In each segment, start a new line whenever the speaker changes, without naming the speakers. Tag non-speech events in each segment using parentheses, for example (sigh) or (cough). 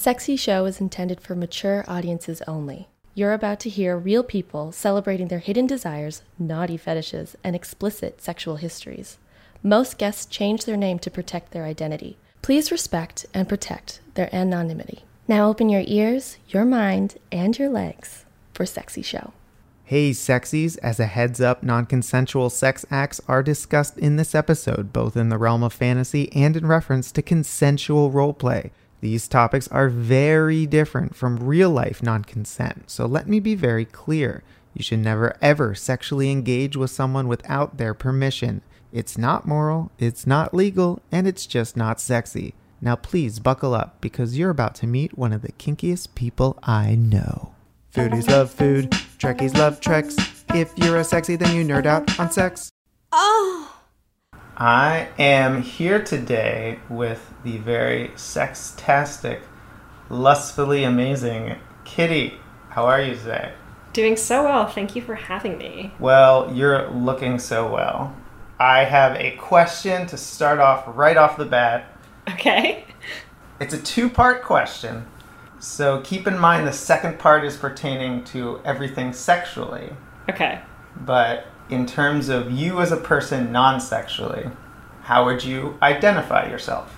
Sexy Show is intended for mature audiences only. You're about to hear real people celebrating their hidden desires, naughty fetishes, and explicit sexual histories. Most guests change their name to protect their identity. Please respect and protect their anonymity. Now open your ears, your mind, and your legs for Sexy Show.
Hey, sexies, as a heads up, non consensual sex acts are discussed in this episode, both in the realm of fantasy and in reference to consensual roleplay. These topics are very different from real life non consent, so let me be very clear. You should never ever sexually engage with someone without their permission. It's not moral, it's not legal, and it's just not sexy. Now please buckle up because you're about to meet one of the kinkiest people I know. Foodies love food, Trekkies love treks. If you're a sexy, then you nerd out on sex.
Oh!
I am here today with the very sextastic, lustfully amazing Kitty. How are you today?
Doing so well. Thank you for having me.
Well, you're looking so well. I have a question to start off right off the bat.
Okay.
It's a two part question. So keep in mind the second part is pertaining to everything sexually.
Okay.
But in terms of you as a person non sexually, how would you identify yourself?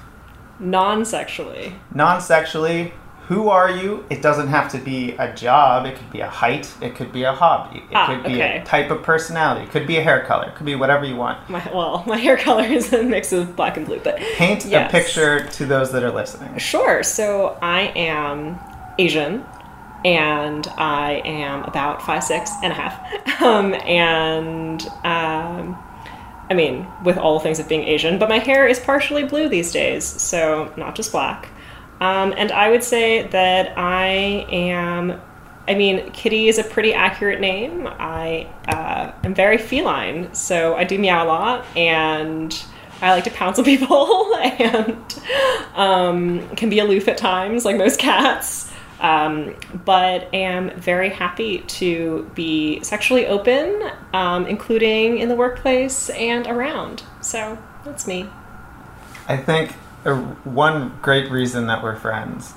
Non sexually.
Non sexually, who are you? It doesn't have to be a job, it could be a height, it could be a hobby, it
Ah,
could be
okay.
a type of personality, it could be a hair color, it could be whatever you want.
My, well, (laughs) my hair color is a mix of black and blue, but.
Paint
Yes.
a picture to those that are listening.
Sure. So I am Asian and I am about five six and a half. (laughs) Um, and um, I mean, with all things of being Asian, but my hair is partially blue these days, so not just black. Um, and I would say that I am. I mean, Kitty is a pretty accurate name. I uh, am very feline, so I do meow a lot, and I like to pounce on (laughs) people, and um, can be aloof at times, like most cats. Um, but am very happy to be sexually open, um, including in the workplace and around. So that's me.
I think uh, one great reason that we're friends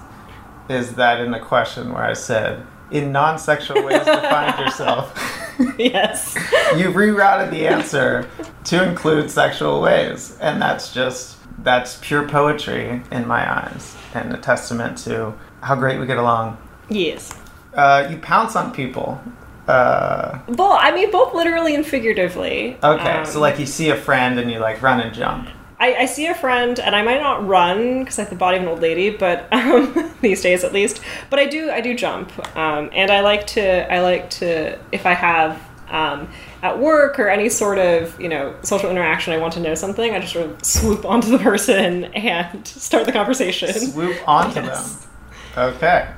is that in the question where I said, in non sexual ways, (laughs) define yourself, (laughs)
yes. (laughs)
you rerouted the answer to include sexual ways. And that's just, that's pure poetry in my eyes and a testament to how great we get along.
Yes.
Uh, you pounce on people. Uh,
Well, I mean, both literally and figuratively.
okay,
Um,
so like you see a friend and you like run and jump.
I, I see a friend, and I might not run because I have the body of an old lady, but (laughs) um, these days at least. But I do, I do jump, um, and I like to, I like to, if I have um, at work or any sort of you know social interaction, I want to know something, I just sort of swoop onto the (laughs) person and start the conversation.
Swoop onto
Yes.
them. Okay.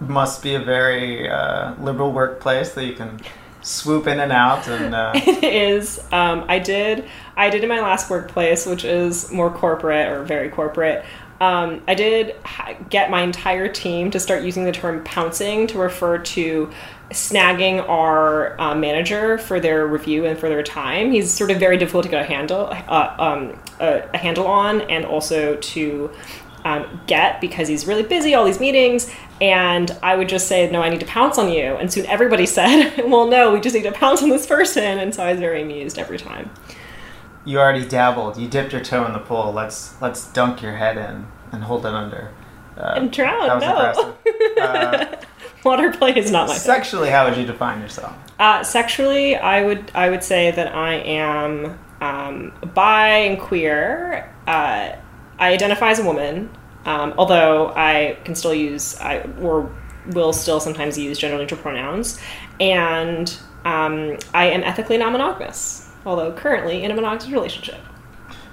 Must be a very uh, liberal workplace that you can swoop in and out and uh, (laughs)
it is. Um, I did. I did in my last workplace, which is more corporate or very corporate. Um, I did ha- get my entire team to start using the term pouncing to refer to snagging our uh, manager for their review and for their time. He's sort of very difficult to get a handle uh, um, a, a handle on, and also to um, get because he's really busy, all these meetings. And I would just say, No, I need to pounce on you. And soon everybody (laughs) said, Well, no, we just need to pounce on this person. And so I was very amused every time.
you already dabbled. You dipped your toe in the pool. Let's let's dunk your head in and hold it under. Uh,
And drown, no. (laughs)
Uh,
Water play is not my thing.
sexually, how would you define yourself?
Uh, sexually, I would I would say that I am um, bi and queer. Uh, I identify as a woman, um, although I can still use I or will still sometimes use gender neutral pronouns, and um, I am ethically non-monogamous, although currently in a monogamous relationship,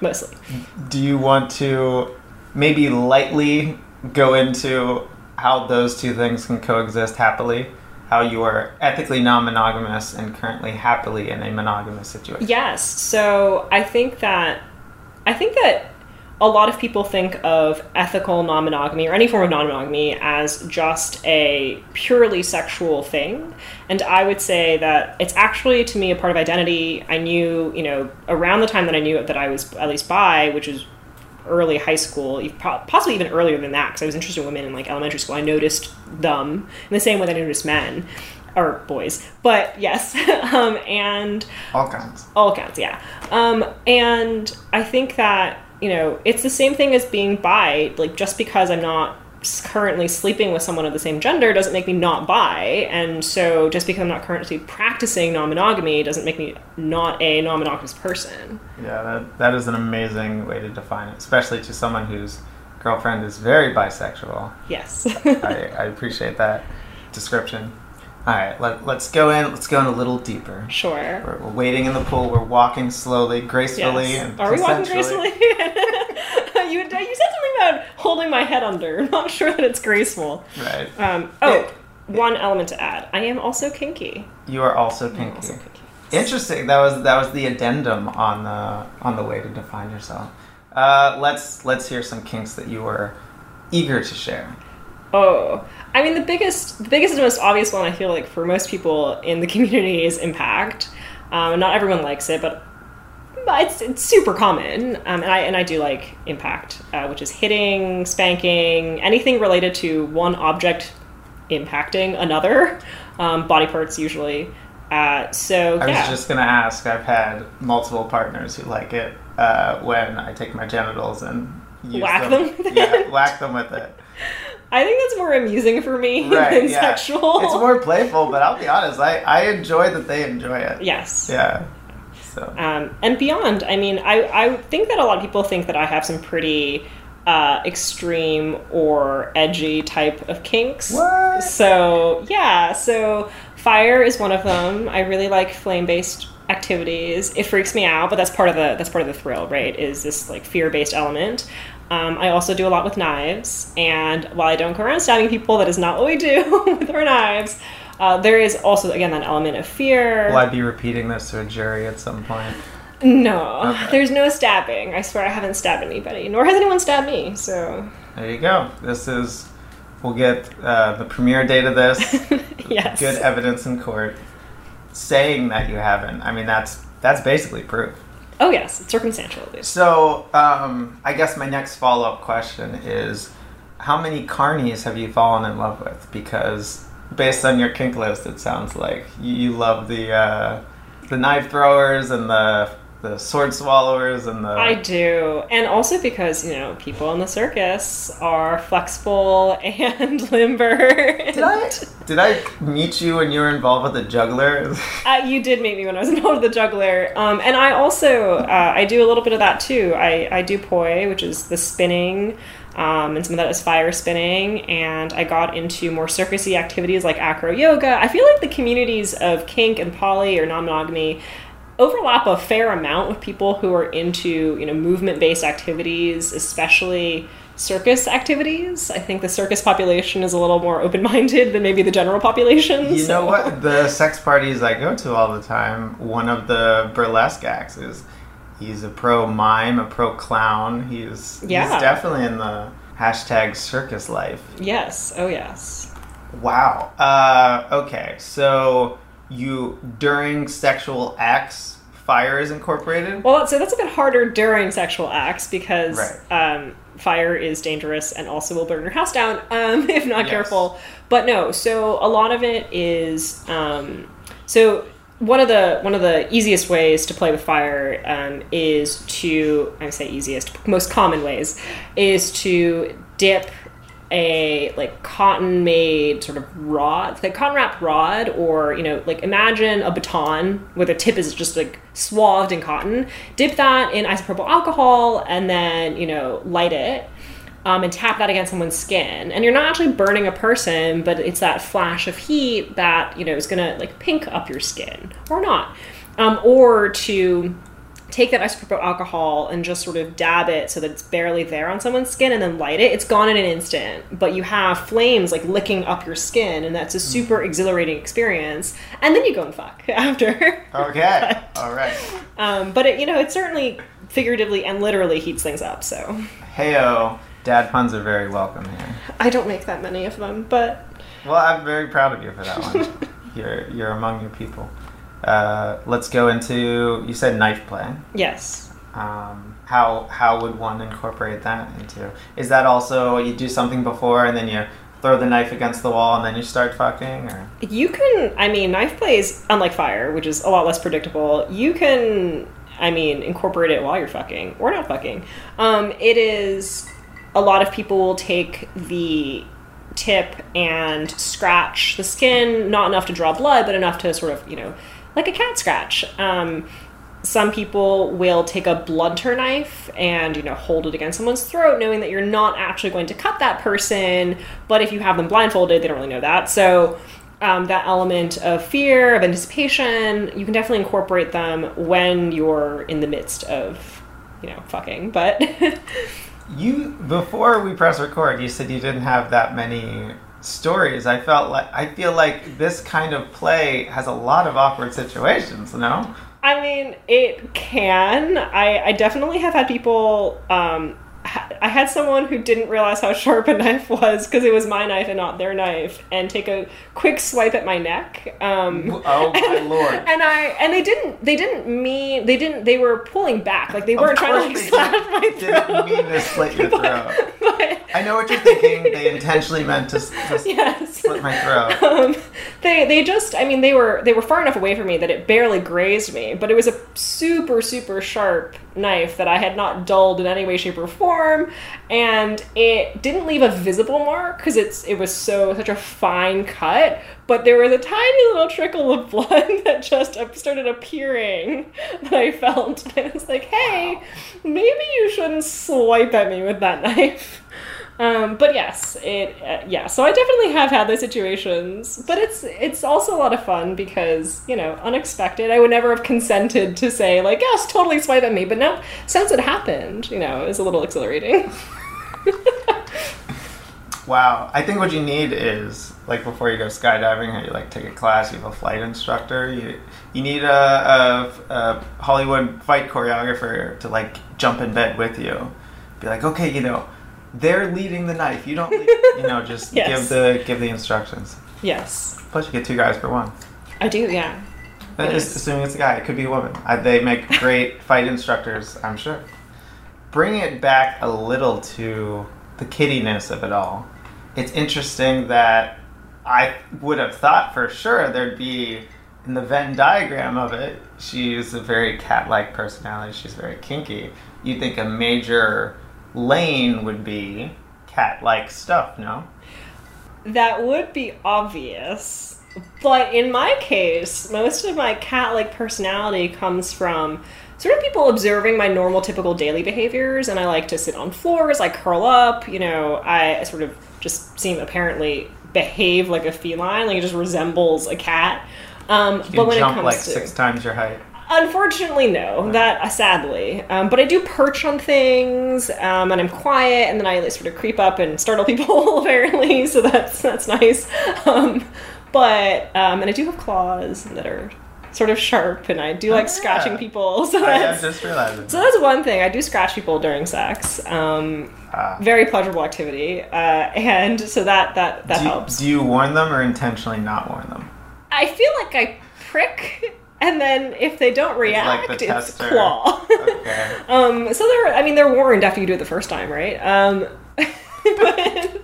mostly.
Do you want to maybe lightly go into how those two things can coexist happily? How you are ethically non monogamous and currently happily in a monogamous situation?
Yes. So I think that I think that a lot of people think of ethical non-monogamy or any form of non-monogamy as just a purely sexual thing and i would say that it's actually to me a part of identity i knew you know around the time that i knew that i was at least bi which is early high school, possibly even earlier than that, because I was interested in women in like elementary school. I noticed them in the same way that I noticed men or boys, but yes, (laughs) um, and
All kinds.
all counts, yeah. Um, and I think that you know it's the same thing as being bi. Like just because I'm not currently sleeping with someone of the same gender doesn't make me not bi, and so just because I'm not currently practicing non-monogamy doesn't make me not a non-monogamous person.
Yeah, that, that is an amazing way to define it, especially to someone whose girlfriend is very bisexual.
Yes.
I, I appreciate that description. All right, let, let's go in. Let's go in a little deeper.
sure.
We're, we're waiting in the pool. We're walking slowly, gracefully,
Yes.
and
Are we walking gracefully? (laughs) you, you said something about holding my head under. I'm (laughs) not sure that it's graceful.
Right.
Um, oh, one element to add. I am also kinky.
You are also kinky.
also kinky.
Interesting. That was that was the addendum on the on the way to define yourself. Uh, let's let's hear some kinks that you were eager to share.
Oh, I mean the biggest, the biggest and most obvious one I feel like for most people in the (laughs) community is impact. Um, not everyone likes it, but, it's, it's super common. Um, and I and I do like impact, uh, which is hitting, spanking, anything related to one object impacting another, um, body parts usually. Uh, so
I
yeah,
was just gonna ask. I've had multiple partners who like it uh, when I take my genitals and use
Whack them with it?
yeah, whack them with it. (laughs)
I think that's more amusing for me (laughs)
Right.
than
yeah.
sexual.
It's more playful, but I'll be honest. I I enjoy that they enjoy it.
yes.
Yeah. So.
um, and beyond. I mean, I, I think that a lot of people think that I have some pretty uh, extreme or edgy type of kinks.
What?
So yeah, so fire is one of them. I really like flame based activities. It freaks me out, but that's part of the that's part of the thrill, right? Is this like fear based element. Um, I also do a lot with knives, and while I don't go around stabbing people, that is not what we do (laughs) with our knives. Uh, there is also again that element of fear.
Will I be repeating this to a jury at some point?
No,
Okay. (laughs)
there's no stabbing. I swear I haven't stabbed anybody, nor has anyone stabbed me. So,
There you go. This is. We'll get uh, the premiere date of this. (laughs)
yes.
Good evidence in court saying that you haven't. I mean, that's that's basically proof.
Oh, yes, it's circumstantial at least.
So, um, I guess my next follow up question is how many carnies have you fallen in love with? Because based on your kink list, it sounds like you, love the uh, the knife throwers and the the sword swallowers and the.
I do. And also because, you know, people in the circus are flexible (laughs) and limber.
did I did I meet you when you were involved with the juggler? (laughs)
Uh, you did meet me when I was (laughs) involved with the juggler, um, and I also uh, I do a little bit of that too. I, I do poi, which is the spinning, um, and some of that is fire spinning. And I got into more circusy activities like acro yoga. I feel like the communities of kink and poly or non monogamy overlap a fair amount with people who are into you know movement based activities, especially circus activities. I think the circus population is a little more open minded than maybe the general population.
You know what? The sex parties I go to all the time, one of the burlesque acts is he's a pro mime, a pro clown. He's
Yeah.
he's definitely in the hashtag circus life.
Yes. Oh yes.
Wow. Uh, okay, so you during sexual acts, fire is incorporated.
Well, so that's a bit harder during sexual acts because
Right.
um, fire is dangerous and also will burn your house down um, (laughs) if not
Yes.
careful. But no, so a lot of it is um, so one of the one of the easiest ways to play with fire um, is to I say easiest most common ways is to dip a like cotton made sort of rod like cotton wrapped rod or you know like imagine a baton where the tip is just like swathed in cotton. Dip that in isopropyl alcohol and then you know light it um, and tap that against someone's skin. And you're not actually burning a person but it's that flash of heat that you know is gonna like pink up your skin or not. Um, or to take that isopropyl alcohol and just sort of dab it so that it's barely there on someone's skin and then light it it's gone in an instant but you have flames like licking up your skin and that's a super exhilarating experience and then you go and fuck (laughs) after
Okay. (laughs) All right.
um, but it, you know it certainly figuratively and literally heats things up so
Heyo. Dad puns are very welcome here.
i don't make that many of them but
Well, I'm very proud of you for that one. (laughs) you're you're among your people. Uh, let's go into you said knife play.
yes
Um, how how would one incorporate that into? Is that also you do something before and then you throw the knife against the wall and then you start fucking or
You can, I mean, knife play is unlike fire, which is a lot less predictable. You can, I mean, incorporate it while you're fucking or not fucking. Um, it is, a lot of people will take the tip and scratch the skin, not enough to draw blood, but enough to sort of, you know, like a cat scratch. Um, some people will take a blunter knife and you know hold it against someone's throat knowing that you're not actually going to cut that person but if you have them blindfolded they don't really know that so um, that element of fear of anticipation you can definitely incorporate them when you're in the midst of you know fucking but (laughs)
You before we press record, you said you didn't have that many stories. I felt like I feel like this kind of play has a lot of awkward situations. No,
I mean, it can. I, I definitely have had people. Um, I had someone who didn't realize how sharp a (laughs) knife was because it was my knife and not their knife, and take a quick swipe at my neck. Um,
Oh, my (laughs)
and,
lord.
And I and they didn't they didn't mean they didn't they were pulling back like they weren't trying to like slash my throat.
didn't mean to slit your (laughs) throat.
but-
I know what you're thinking. They intentionally meant to, to
yes.
slit my throat.
um, they they just I mean they were they were far enough away from me that it barely grazed me, but it was a super super sharp knife that I had not dulled in any way, shape, or form, and it didn't leave a visible mark because it's it was so such a fine cut. But there was a tiny little trickle of (laughs) blood that just started appearing (laughs) that I felt. (laughs) And I was like, hey, maybe you shouldn't swipe at me with that knife. Um, but yes, it uh, yeah. So I definitely have had those situations, but it's it's also a lot of fun because you know unexpected. I would never have consented to say like yes, totally swipe at me, but now since it happened, you know, it's a little exhilarating. (laughs)
Wow. I think what you need is like before you go skydiving, how you like take a class, you have a flight instructor. You you need a, a, a Hollywood fight choreographer to like jump in bed with you. Be like, okay, you know, they're leading the knife. You don't, lead, (laughs) you know, just
Yes.
give the give the instructions.
yes,
Plus, you get two guys for one.
I do. Yeah.
But
Yes.
just assuming it's a guy, it could be a woman. I, they make (laughs) great fight instructors, I'm sure. Bring it back a little to the kiddiness of it all. It's interesting that I would have thought for sure there'd be in the Venn diagram of it. She's a very cat-like personality. She's very kinky. You'd think a major lane would be cat-like stuff, no?
That would be obvious. But in my case, most of my cat like personality comes from sort of people observing my normal, typical daily behaviors. And I like to sit on floors, I curl up, you know, I sort of just seem apparently behave like a feline, like it just resembles a cat. Um, but when
jump
it comes
like
to.
six times your height.
Unfortunately, no. That uh, sadly, um, but I do perch on things, um, and I'm quiet, and then I like, sort of creep up and startle (laughs) people. Apparently, so that's that's nice. Um, but um, and I do have claws that are sort of sharp, and I do like
Oh,
scratching people. (laughs) So that's
just realized.
so that's one thing. I do scratch people during sex. Um,
Ah.
very pleasurable activity, uh, and so that that that
do, you-
helps.
do you warn them or intentionally not warn them?
I feel like I prick, and then if they don't react,
the
it's
tester.
claw.
Okay. (laughs)
um, so they're, I mean, they're warned after you do it the first time, right? Um, (laughs) but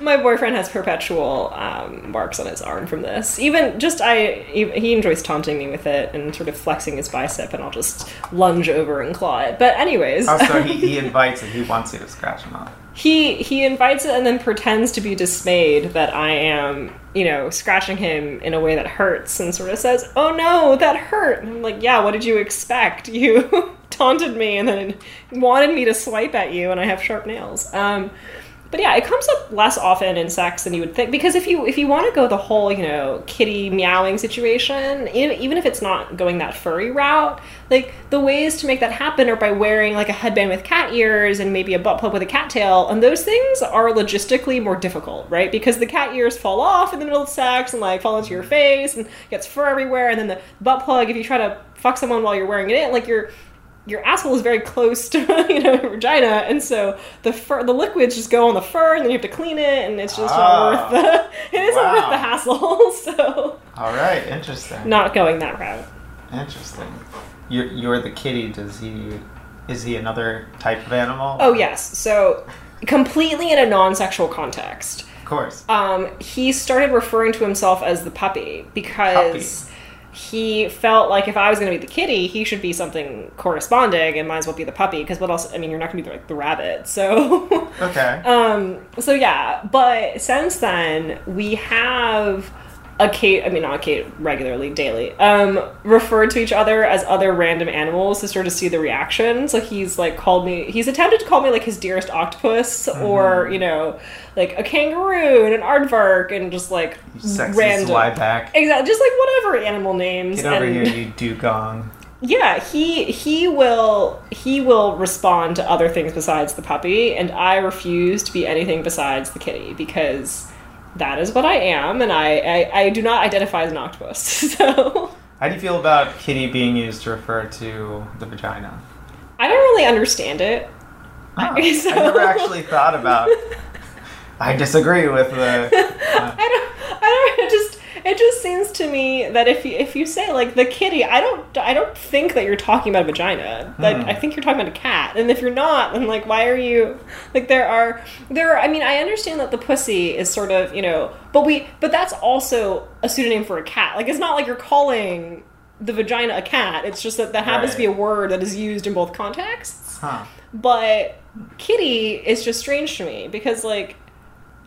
my boyfriend has perpetual um, marks on his arm from this. Even just I, he enjoys taunting me with it and sort of flexing his bicep, and I'll just lunge over and claw it. But anyways,
Also, (laughs) he, he invites it. He wants you to scratch him off.
he he invites it and then pretends to be dismayed that I am, you know, scratching him in a way that hurts and sort of says, "Oh no, that hurt." And I'm like, "Yeah, what did you expect? (laughs) You taunted me and then wanted me to swipe at you, and I have sharp nails." Um, but yeah, it comes up less often in sex than you would think because if you if you want to go the whole you know kitty meowing situation, even if it's not going that furry route, like the ways to make that happen are by wearing like a headband with cat ears and maybe a butt plug with a cat tail, and those things are logistically more difficult, right? Because the cat ears fall off in the middle of sex and like fall into your face and gets fur everywhere, and then the butt plug, if you try to fuck someone while you're wearing it in, like you're your asshole is very close to (laughs) you know your vagina, and so the fur, the liquids just go on the fur, and then you have to clean it, and it's just
Ah.
not worth the (laughs) it isn't worth the hassle. (laughs) So
All right, interesting.
not going that route.
Interesting. You're, you're the kitty. Does he is he another type of animal?
Oh yes. So completely in a non-sexual context.
Of course.
Um, he started referring to himself as the puppy because he felt like if I was going to be the kitty, he should be something corresponding and might as well be the puppy because what else? I mean, you're not going to be like the rabbit. So
Okay. (laughs)
Um, so yeah, but since then we have Kate. I mean, not a Kate regularly, daily. Um, referred to each other as other random animals to sort of see the reactions. Like he's like called me. He's attempted to call me like his dearest octopus, or you know, like a kangaroo and an aardvark, and just like
Sexy
random.
slyback.
Exactly, just like whatever animal names.
Get over
and-
here, you dugong.
yeah, he he will he will respond to other things besides the puppy, and I refuse to be anything besides the kitty because that is what I am, and I I, I do not identify as an octopus. (laughs) So
How do you feel about kitty being used to refer to the vagina?
I don't really understand it.
Oh,
So- (laughs)
I never actually thought about. (laughs) I disagree with the.
Uh, I don't I don't just it just seems to me that if you if you say like the kitty, I don't I don't think that you're talking about a vagina. Like
Hmm.
I think you're talking about a cat. And if you're not, then like why are you like there are there are I mean I understand that the pussy is sort of, you know, but we but that's also a pseudonym for a cat. Like it's not like you're calling the vagina a cat. It's just that that happens to be a word that is used in both contexts
Huh.
but kitty is just strange to me because like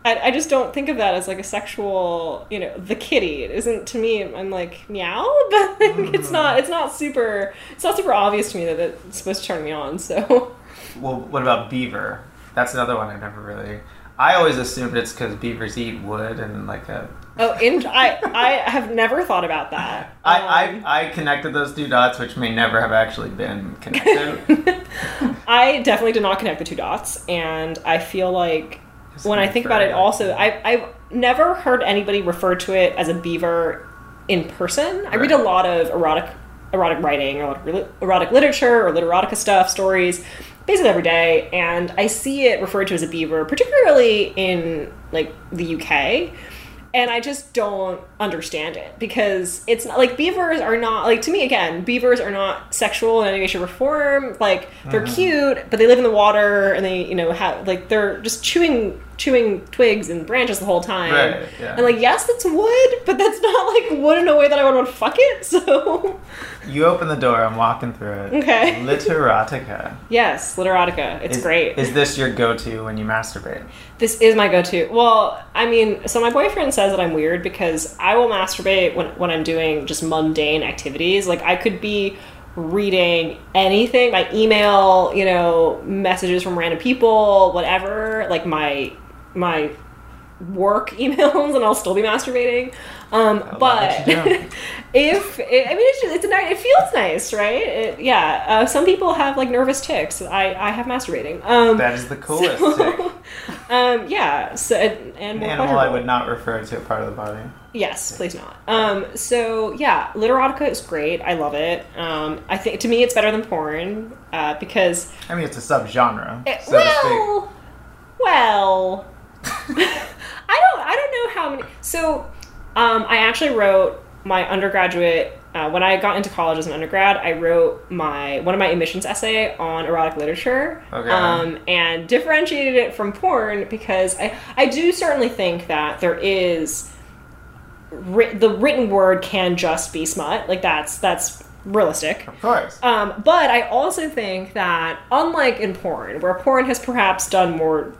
I, I just don't think of that as like a sexual you know the kitty it isn't to me i'm like meow (laughs) but it's not it's not super it's not super obvious to me that it's supposed to turn me on so
Well, what about beaver? That's another one I never really. I always assumed it's because beavers eat wood and like a.
oh in, i i have never thought about that Um, (laughs)
I, I, I connected those two dots, which may never have actually been connected. (laughs)
I definitely did not connect the two dots, and I feel like
Just
when I think about it, also I I've never heard anybody refer to it as a beaver in person. I read a lot of erotic erotic writing, or erotic, erotic literature, or literotica stuff, stories, basically every day, and I see it referred to as a beaver, particularly in like the UK. And I just don't understand it because it's not like beavers are not like to me again beavers are not sexual in any way shape or form like they're
Mm-hmm.
cute but they live in the water and they you know have like they're just chewing chewing twigs and branches the whole time
Right, yeah.
and like yes that's wood but that's not like wood in a way that I would want to fuck it so
you open the door, I'm walking through it.
Okay.
Literotica.
yes literotica it's
is,
great
Is this your go to when you masturbate?
This is my go-to. Well, I mean, so my boyfriend says that I'm weird because I will masturbate when when I'm doing just mundane activities. Like I could be reading anything, my email, you know, messages from random people, whatever, like my my work (laughs) emails, and I'll still be masturbating. Um,
love
but
that you do. (laughs)
if it, I mean, it's just, it's a nice, it feels nice, right? It, yeah. Uh, some people have like nervous ticks. I I have masturbating. Um,
That is the (laughs) coolest
so- um, yeah. So and, and
An animal I would not refer to a part of the body.
Yes, please not. Um, so yeah, literotica is great. I love it. Um, I think to me it's better than porn uh, because
I mean, it's a subgenre,
it,
so
well, well, (laughs) I don't I don't know how many. So um, I actually wrote my undergraduate. Uh, when I got into college as an undergrad, I wrote my one of my admissions essay on erotic literature,
Okay.
um, and differentiated it from porn because I I do certainly think that there is writ- the written word can just be smut, like that's that's realistic.
Of course.
Um, but I also think that, unlike in porn, where porn has perhaps done more,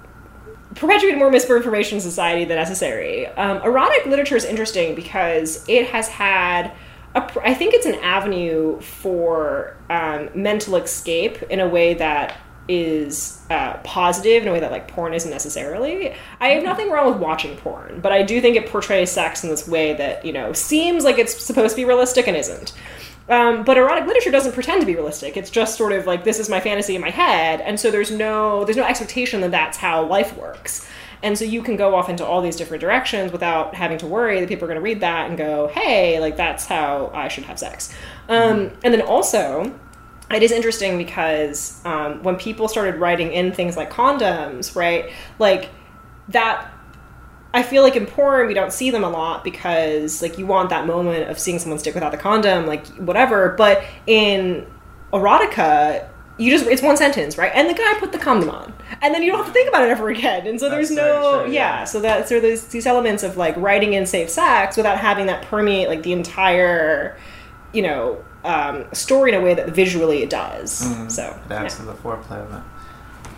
perpetuated more misinformation in society than necessary, um, erotic literature is interesting because it has had, a, I think it's an avenue for um, mental escape in a way that is uh, positive in a way that like porn isn't necessarily. I have nothing wrong with watching porn, but I do think it portrays sex in this way that you know seems like it's supposed to be realistic and isn't. Um, but erotic literature doesn't pretend to be realistic. It's just sort of like this is my fantasy in my head, and so there's no there's no expectation that that's how life works. And so you can go off into all these different directions without having to worry that people are going to read that and go, "Hey, like that's how I should have sex." Um, and then also, it is interesting because um, when people started writing in things like condoms, right? Like that I feel like in porn we don't see them a lot because like you want that moment of seeing someone stick without the condom, like whatever. But in erotica, you just it's one sentence, right? And the guy put the condom on, and then you don't have to think about it ever again. And so there's
That's very
no
true,
yeah.
yeah.
So that so there's these elements of like writing in safe sex without having that permeate like the entire, you know, um, story in a way that visually it does. So
Mm-hmm. It adds
yeah.
to the foreplay of it.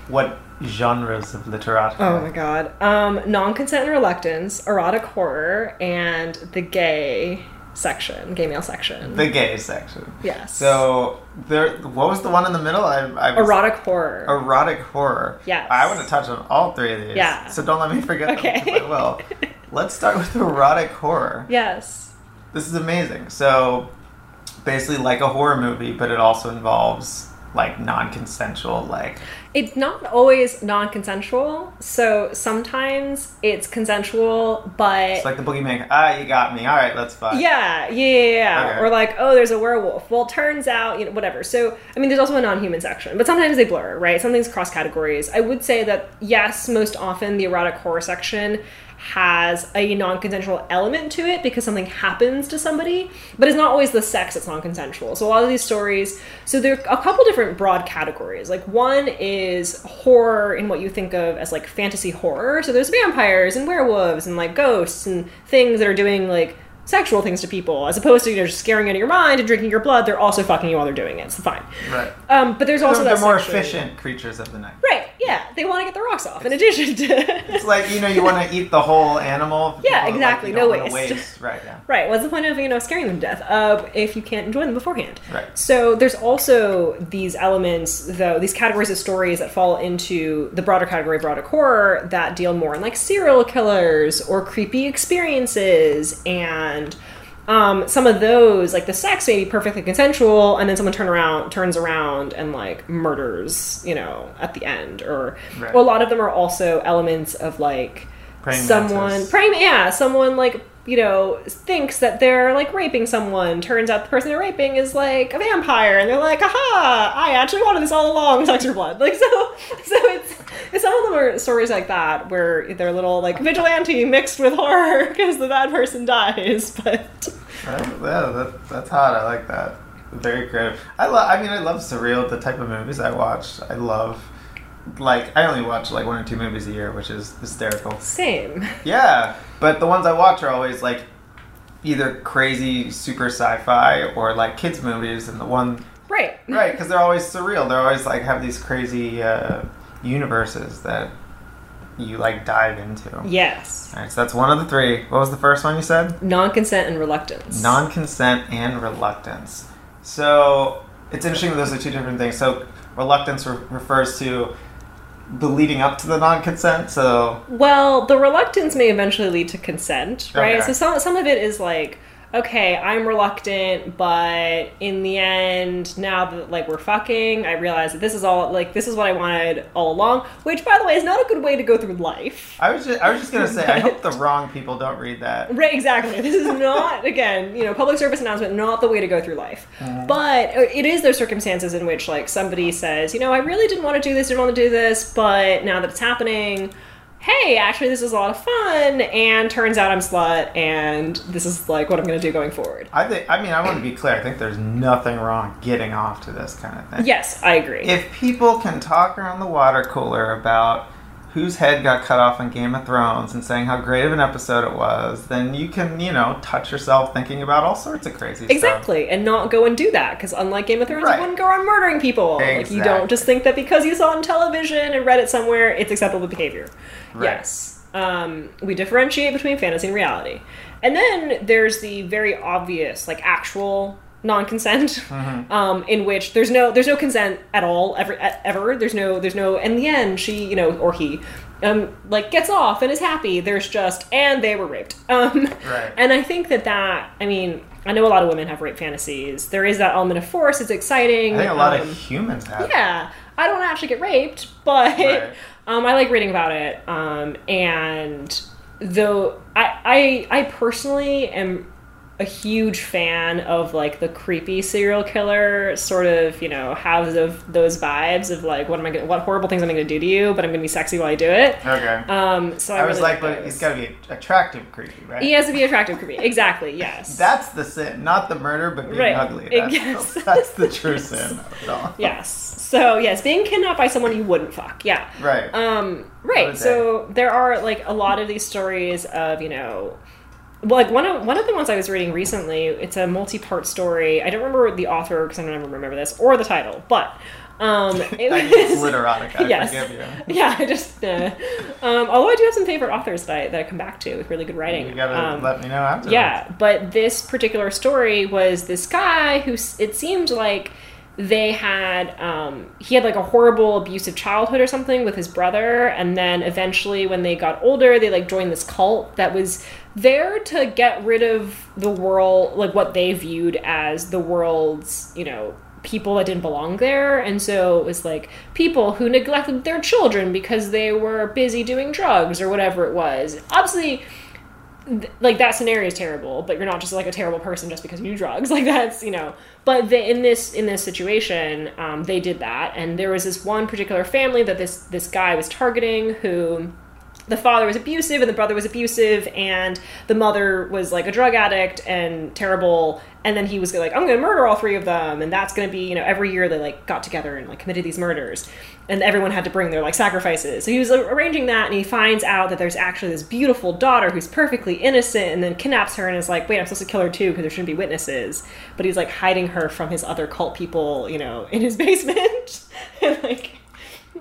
What genres of literature?
Oh my god. Um, non-consent and reluctance, erotic horror, and the gay section, gay male section.
The gay section.
yes.
So there, what was the one in the middle? I, I was,
erotic horror.
erotic horror.
Yes.
I want to touch on all three of these.
Yeah.
So don't let me forget
Okay.
them. (laughs) I will. Let's start with erotic horror.
yes.
This is amazing. So basically, like a horror movie, but it also involves like non-consensual, like
It's not always non-consensual. So sometimes it's consensual, but
it's like the boogeyman. Ah, you got me. All right, let's fuck.
Yeah, yeah, yeah, yeah.
Okay.
Or like, oh, there's a werewolf. Well, turns out, you know, whatever. So, I mean, there's also a non-human section, but sometimes they blur, right? Something's cross categories. I would say that yes, most often the erotic horror section has a non-consensual element to it because something happens to somebody, but it's not always the sex that's non-consensual. So a lot of these stories, so there are a couple different broad categories. Like one is horror in what you think of as like fantasy horror. So there's vampires and werewolves and like ghosts and things that are doing like sexual things to people, as opposed to you know just scaring out of your mind and drinking your blood. They're also fucking you while they're doing it. It's fine.
Right.
Um, but there's also
they're,
that
more
section-
efficient creatures of the night.
Right? Yeah, they want to get the rocks off. In addition to (laughs)
It's like you know you want to eat the whole animal.
Yeah,
but, like,
exactly, no
don't
waste.
Right. Yeah. (laughs)
Right. What's the point of you know scaring them to death uh, if you can't enjoy them beforehand?
Right.
So there's also these elements, though, these categories of stories that fall into the broader category of erotic horror that deal more in like serial killers or creepy experiences and. Um, some of those, like the sex, may be perfectly consensual, and then someone turn around, turns around, and like murders, you know, at the end. Or,
Right.
or a lot of them are also elements of like
Praying
someone
mantis.
praying yeah someone like you know thinks that they're like raping someone turns out the person they're raping is like a vampire and they're like aha i actually wanted this all along sucks your blood (laughs) like so so it's, it's some of them are stories like that where they're little like vigilante mixed with horror (laughs) because the bad person dies (laughs) but?
Yeah, that, that's hot. I like that. Very creative. I love. I mean, I love surreal. The type of movies I watch. I love. Like I only watch like one or two movies a year, which is hysterical.
same
Yeah, but the ones I watch are always like either crazy super sci-fi or like kids movies, and the one
right (laughs)
right because they're always surreal. They're always like have these crazy uh, universes that you like dive into.
yes
All right, so that's one of the three. What was the first one you said?
non-consent and reluctance
Non-consent and reluctance. So it's interesting that those are two different things. So reluctance re- refers to the leading up to the non-consent. So
Well, the reluctance may eventually lead to consent, right?
Okay.
So some some of it is like, okay, I'm reluctant, but in the end, now that like we're fucking, I realize that this is all like this is what I wanted all along. Which, by the way, is not a good way to go through life.
I was just, I was just gonna say I hope the (laughs) wrong people don't read that.
Right, exactly. This is not, again, you know, public service announcement, not the way to go through life. But uh, it is those circumstances in which, like, somebody says, you know, I really didn't want to do this, didn't want to do this, but now that it's happening, hey, actually, this is a lot of fun, and turns out I'm slut, and this is, like, what I'm going to do going forward.
I think I mean I want to be clear. I think there's nothing wrong getting off to this kind of thing.
Yes, I agree.
If people can talk around the water cooler about whose head got cut off in Game of Thrones and saying how great of an episode it was, then you can, you know, touch yourself thinking about all sorts of crazy stuff.
Exactly, and not go and do that because unlike Game of Thrones,
Right.
you wouldn't go around murdering people. Like you don't just think that because you saw it on television and read it somewhere, it's acceptable behavior.
Right.
Yes, um, we differentiate between fantasy and reality, and then there's the very obvious, like actual non-consent,
Mm-hmm.
um, in which there's no there's no consent at all ever ever. There's no there's no. In the end, she you know or he. Um, like gets off and is happy. There's just and they were raped. (laughs) Um,
Right.
and I think that that, I mean, I know a lot of women have rape fantasies. There is that element of force. It's exciting.
I think a lot
um,
of humans have.
Yeah, I don't actually get raped, but
Right. (laughs)
um, I like reading about it. Um, and though I, I, I personally am a huge fan of like the creepy serial killer sort of you know has of those vibes of like what am I gonna, what horrible things am I going to do to you, but I'm going to be sexy while I do it.
Okay.
Um, so I,
I was
really
like, but he's got to be attractive, creepy, right?
He has to be attractive, creepy. Exactly. (laughs) Yes.
That's the sin, not the murder, but being
Right.
ugly. That's,
guess.
that's the (laughs) (laughs) true sin of it all.
yes. So yes, being kidnapped by someone you wouldn't fuck. Yeah.
Right.
Um, right. So there are like a lot of these stories of you know, well, like one of one of the ones I was reading recently. It's a multi-part story. I don't remember the author because I don't ever remember this or the title, but um, (laughs) it
it's
was. (laughs) Yes.
forgive you. (laughs)
Yeah, I just. Uh, um, although I do have some favorite authors that I, that I come back to with really good writing.
You gotta
Um,
let me know after.
yeah, but this particular story was this guy who it seemed like they had um, he had like a horrible abusive childhood or something with his brother, and then eventually when they got older, they like joined this cult that was there to get rid of the world, like what they viewed as the world's, you know. People that didn't belong there, and so it was like people who neglected their children because they were busy doing drugs or whatever it was. Obviously, like that scenario is terrible but you're not just like a terrible person just because you do drugs (laughs) like that's you know but in this in this situation um, they did that and there was this one particular family that this this guy was targeting who the father was abusive and the brother was abusive and the mother was like a drug addict and terrible. And then he was like i'm gonna murder all three of them. And that's gonna be you know every year they like got together and like committed these murders. And everyone had to bring their like sacrifices. So he was like, arranging that and he finds out that there's actually this beautiful daughter who's perfectly innocent and then kidnaps her and is like wait i'm supposed to kill her too because there shouldn't be witnesses. But he's like hiding her from his other cult people you know in his (laughs) basement and like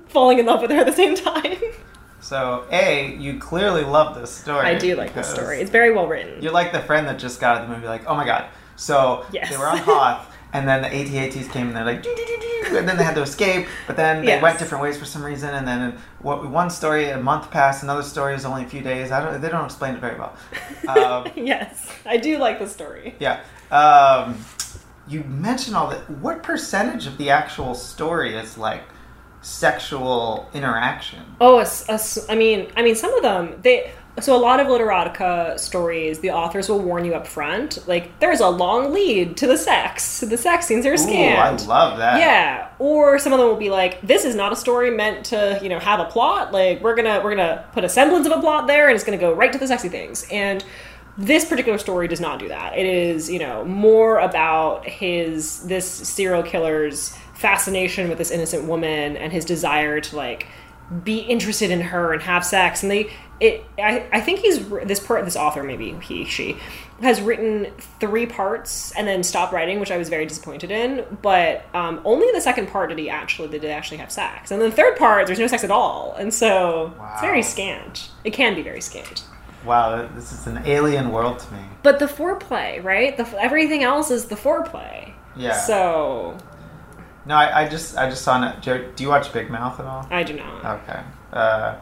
falling in love with her at the same time (laughs)
So, A, you clearly love this story.
I do like this story. It's very well written.
You're like the friend that just got out of the movie, like, oh my god. So,
Yes.
they were on Hoth, and then the AT-ATs came and they're like, "Doo, doo, doo, doo," and then they had to escape, but then they
Yes.
went different ways for some reason, and then what one story, a month passed, another story is only a few days. I don't, they don't explain it very well. Um, (laughs)
yes, I do like the story.
Yeah. Um, you mentioned all that. What percentage of the actual story is like sexual interaction?
Oh, a a I mean, I mean, some of them they. So a lot of literotica stories, the authors will warn you up front, like there's a long lead to the sex. The sex scenes are scanned.
Ooh, I love that.
Yeah, or some of them will be like, "This is not a story meant to, you know, have a plot. Like we're gonna we're gonna put a semblance of a plot there, and it's gonna go right to the sexy things." And this particular story does not do that. It is, you know, more about his this serial killer's fascination with this innocent woman and his desire to like be interested in her and have sex. And they it i, I think he's this part this author maybe he she has written three parts and then stopped writing which i was very disappointed in. But um, only the second part did he actually did they actually have sex. And then the third part there's no sex at all. And so it's very scant. It can be very scant.
Wow, this is an alien world to me.
but the foreplay right? The everything else is the foreplay.
Yeah.
so
No, I, I just I just saw it. Do do you watch Big Mouth at all?
i do not
Okay. Uh,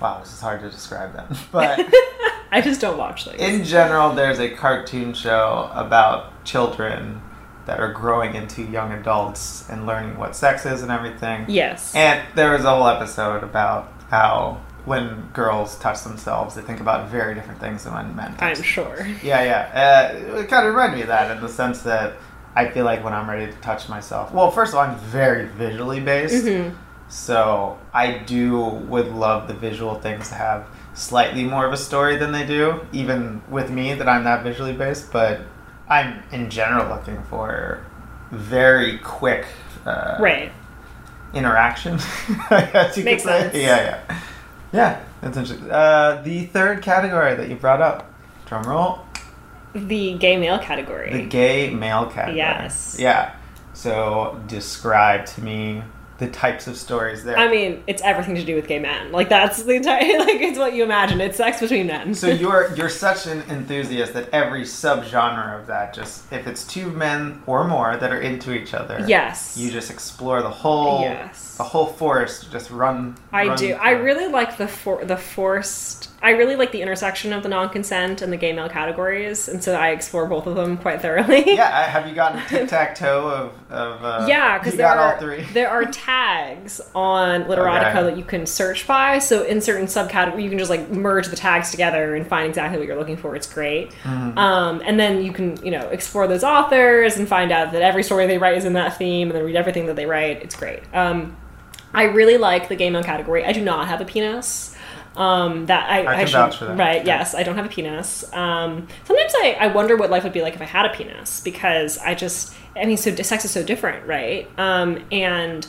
wow, this is hard to describe that. (laughs) But (laughs)
i just don't watch things
in general, there's a cartoon show about children that are growing into young adults and learning what sex is and everything.
yes
And there was a whole episode about how when girls touch themselves, they think about very different things than when men touch
i'm sure
Yeah, yeah. Uh, it kind of reminded me of that in the sense that I feel like when I'm ready to touch myself. Well, first of all, I'm very visually based,
Mhm.
so I do would love the visual things to have slightly more of a story than they do, even with me that I'm not visually based. But I'm in general looking for very quick uh,
right
interaction. (laughs) I guess you
Makes
could say.
sense.
Yeah, yeah, yeah. That's interesting. Uh, the third category that you brought up, drum roll.
The gay male category
The gay male category.
Yes.
Yeah. So describe to me the types of stories there.
I mean, it's everything to do with gay men. Like that's the entire (laughs) like it's what you imagine. It's sex between men.
so (laughs) you're you're such an enthusiast that every subgenre of that just if it's two men or more that are into each other.
yes,
You just explore the whole
Yes.
the whole forest. Just run.
I
run
do. I really like the for the forced. I really like the intersection of the non-consent and the gay male categories, and so I explore both of them quite thoroughly.
Yeah. Have you gotten (laughs) tic tac toe of of? Uh,
Yeah, because there
got
are
all three.
there are tags on Literotica
Okay.
that you can search by. So in certain subcategories, you can just like merge the tags together and find exactly what you're looking for. It's great. Um, and then you can you know explore those authors and find out that every story they write is in that theme, and then read everything that they write. It's great. Um, I really like the game on category. I do not have a penis. Um, that I,
I can
should-
that.
Right?
Yeah.
Yes, I don't have a penis. Um, sometimes I, I wonder what life would be like if I had a penis because I just I mean, so sex is so different, right? Um, and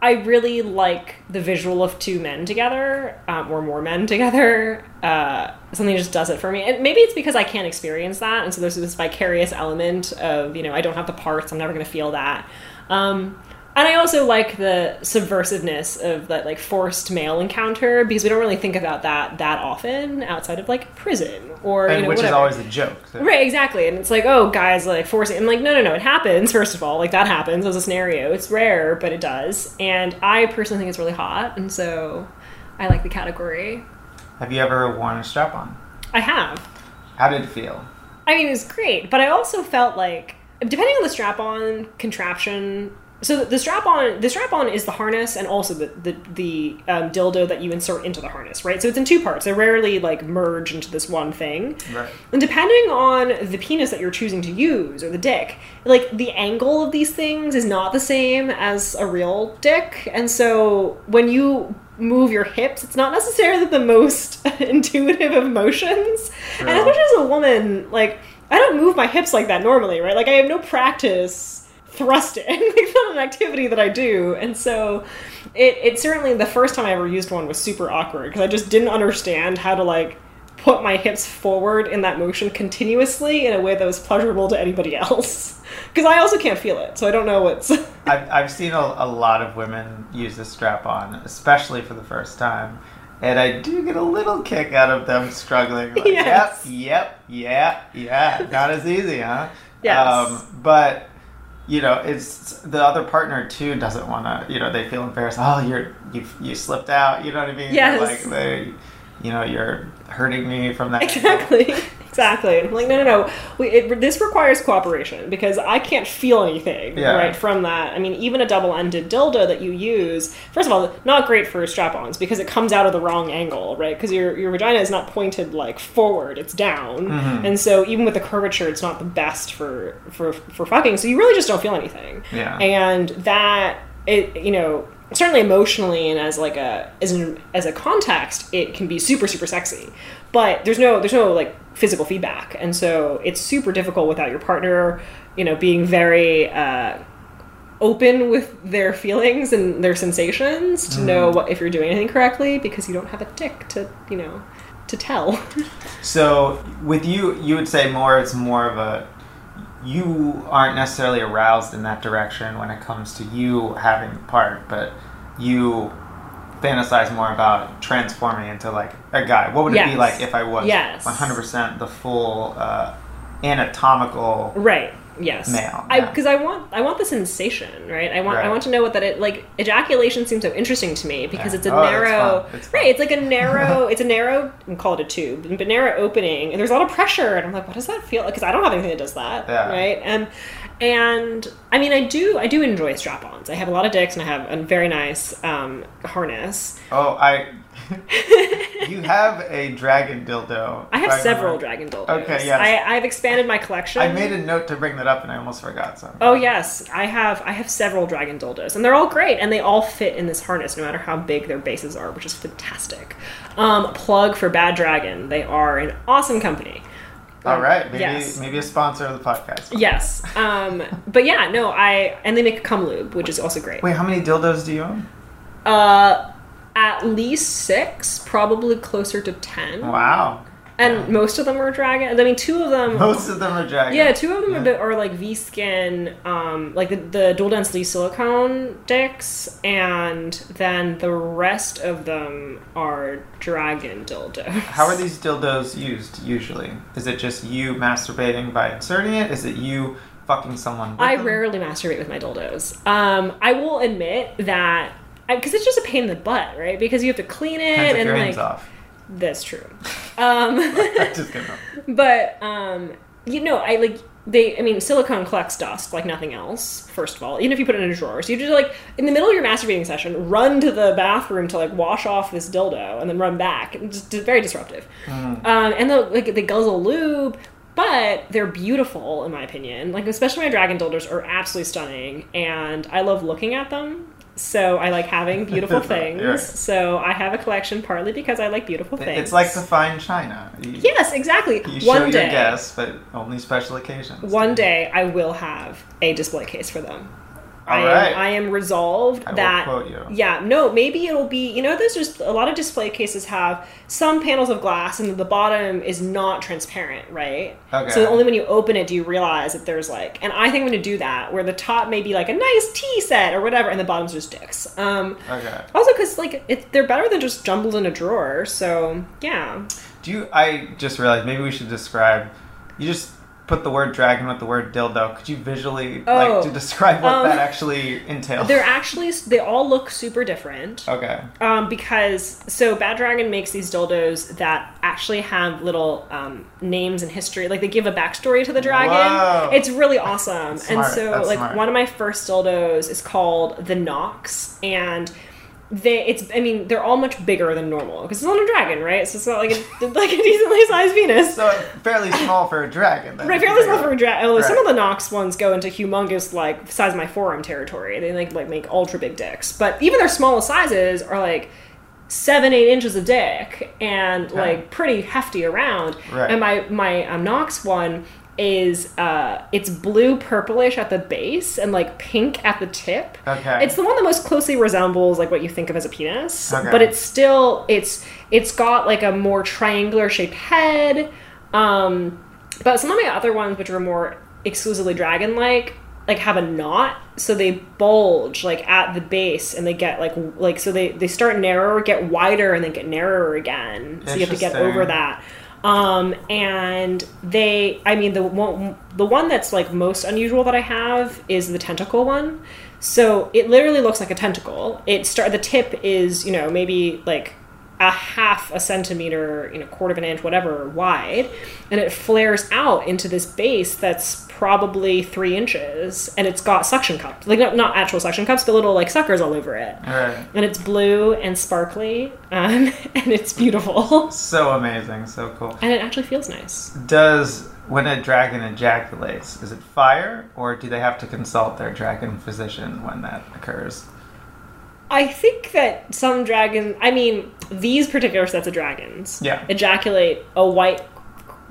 I really like the visual of two men together um, or more men (laughs) together. Uh, something just does it for me, and maybe it's because I can't experience that, and so there's this vicarious element of you know I don't have the parts, I'm never going to feel that. Um, and I also like the subversiveness of that like forced male encounter because we don't really think about that that often outside of like prison or you know
which is always a joke. so-
Right, exactly. And it's like, oh, guys, like forcing. I'm like, no, no, no. It happens. First of all, like that happens as a scenario. It's rare, but it does. And I personally think it's really hot, and so I like the category.
Have you ever worn a strap on?
I have.
How did it feel?
I mean, it was great, but I also felt like, depending on the strap-on contraption. So the strap-on, the strap-on is the harness and also the the, the um, dildo that you insert into the harness, right? So it's in two parts. They rarely like merge into this one thing.
Right.
And depending on the penis that you're choosing to use or the dick, like the angle of these things is not the same as a real dick. And so when you move your hips, it's not necessarily the most (laughs) intuitive of motions. And
Yeah.
especially as a woman, like I don't move my hips like that normally, right? Like I have no practice thrusting. it's (laughs) not an activity that I do. And so it, it certainly the first time I ever used one was super awkward because I just didn't understand how to like put my hips forward in that motion continuously in a way that was pleasurable to anybody (laughs) else. Because I also can't feel it, so I don't know what's. (laughs)
I've, I've seen a, a lot of women use this strap on, especially for the first time. And I do get a little kick out of them struggling. Like,
Yes.
Yep, yep, yeah, yeah. Not as easy, huh?
Yes.
Um, but, you know, it's the other partner too doesn't want to, you know, they feel embarrassed. Oh, you're, you, you slipped out. You know what I mean?
Yes.
Like, they, you know, you're hurting me from that.
exactly, (laughs) exactly. And I'm like, no, no, no. We, it, this requires cooperation because I can't feel anything
Yeah.
right from that. I mean, even a double-ended dildo that you use, first of all, not great for strap-ons because it comes out of the wrong angle, right? Because your your vagina is not pointed like forward; it's down,
Mm-hmm.
and so even with the curvature, it's not the best for for for fucking. So you really just don't feel anything.
Yeah.
and that it you know certainly emotionally and as like a as an as a context it can be super super sexy but there's no there's no like physical feedback and so it's super difficult without your partner you know being very uh open with their feelings and their sensations to know what if you're doing anything correctly because you don't have a dick to you know to tell (laughs)
So with you, you would say more. It's more of a. You aren't necessarily aroused in that direction when it comes to you having the part, but you fantasize more about transforming into like a guy. What would it be like if I was
Yes.
100% the full uh, anatomical?
Right. Yes.
Male,
I
yeah.
because I want I want the sensation, right? I want I want to know what that it like ejaculation seems so interesting to me because
Yeah.
it's a
Oh,
narrow
fun. It's fun.
right, it's like a narrow (laughs) it's a narrow we call it a tube, but narrow opening and there's a lot of pressure and I'm like, what does that feel like? Because I don't have anything that does that.
Yeah.
Right. And and I mean I do I do enjoy strap ons. I have a lot of dicks and I have a very nice um, harness.
Oh, I. (laughs) you have a dragon dildo.
I have several dragon dildos.
Okay, yes.
I, I've expanded my collection.
I made a note to bring that up and I almost forgot something.
Oh yes, I have I have several dragon dildos, and they're all great, and they all fit in this harness, no matter how big their bases are, which is fantastic. Um, plug for Bad Dragon; they are an awesome company.
All right, maybe
Yes.
maybe a sponsor of the podcast.
Yes, um, but yeah, no, I and they make cum lube, which is also great.
Wait, how many dildos do you own?
Uh, at least six, probably closer to ten.
Wow.
And most of them are dragon. I mean, two of them. (laughs)
Most of them are dragon.
Yeah, two of them
Yeah.
are, bit- are like V skin, um, like the, the dual density silicone dicks, and then the rest of them are dragon dildos.
How are these dildos used usually? Is it just you masturbating by inserting it? Is it you fucking someone? With
I
them?
rarely masturbate with my dildos. Um, I will admit that because it's just a pain in the butt, right? Because you have to clean it and like
off.
that's true. Um, (laughs)
just kidding. (laughs)
but um, you know, I like they, I mean, silicone collects dust like nothing else. First of all, even if you put it in a drawer, so you just like in the middle of your masturbating session, run to the bathroom to like wash off this dildo and then run back. It's just very disruptive. Um, and the, like they guzzle lube, but they're beautiful in my opinion. Like especially my dragon dildos are absolutely stunning, and I love looking at them. So I like having beautiful (laughs) things. So I have a collection partly because I like beautiful things.
It's like the fine china. You,
yes, exactly.
you show
One
your
day,
guests, but only special occasions.
one day I will have a display case for them. I,
right.
am, I am resolved
I
that
quote you.
yeah no maybe it'll be you know there's just a lot of display cases have some panels of glass and the bottom is not transparent right
Okay.
so only when you open it do you realize that there's like and I think I'm gonna do that where the top may be like a nice tea set or whatever and the bottom's just dicks um
Okay.
also because like it, they're better than just jumbled in a drawer so yeah
Do you? I just realized maybe we should describe. You just put the word dragon with the word dildo. Could you visually
Oh,
like to describe what
um,
that actually entails?
they're actually they all look super different
okay.
Um, because so Bad Dragon makes these dildos that actually have little um, names and history. Like they give a backstory to the dragon.
Whoa.
It's really awesome. And so
That's
like
smart.
one of my first dildos is called the Nox, and they it's I mean they're all much bigger than normal because it's on a dragon, right? So it's not like a, (laughs) like a decently sized Venus.
So fairly small for a dragon. Then.
Right, fairly small for a dragon. Although some of the Nox ones go into humongous, like size of my forearm territory. They like like make ultra big dicks. But even their smallest sizes are like seven, eight inches of dick and
Okay.
like pretty hefty around.
Right.
And my my um, Nox one is uh it's blue purplish at the base and like pink at the tip.
Okay.
It's the one that most closely resembles like what you think of as a penis,
Okay.
but it's still it's it's got like a more triangular shaped head. Um, but some of my other ones, which are more exclusively dragon like, like have a knot, so they bulge like at the base, and they get like like so they they start narrower, get wider, and then get narrower again. So you have to get over that. Um, and they, I mean, the one, the one that's like most unusual that I have is the tentacle one. So it literally looks like a tentacle. It start the tip is you know maybe like a half a centimeter, you know, quarter of an inch, whatever, wide, and it flares out into this base that's probably three inches, and it's got suction cups, like not, not actual suction cups, but little like suckers all over it,
All right.
and it's blue and sparkly, um, (laughs) and it's beautiful,
So amazing. So cool.
and it actually feels nice.
Does when a dragon ejaculates, is it fire, or do they have to consult their dragon physician when that occurs?
I think that some dragons, I mean, these particular sets of dragons,
Yeah.
ejaculate a white,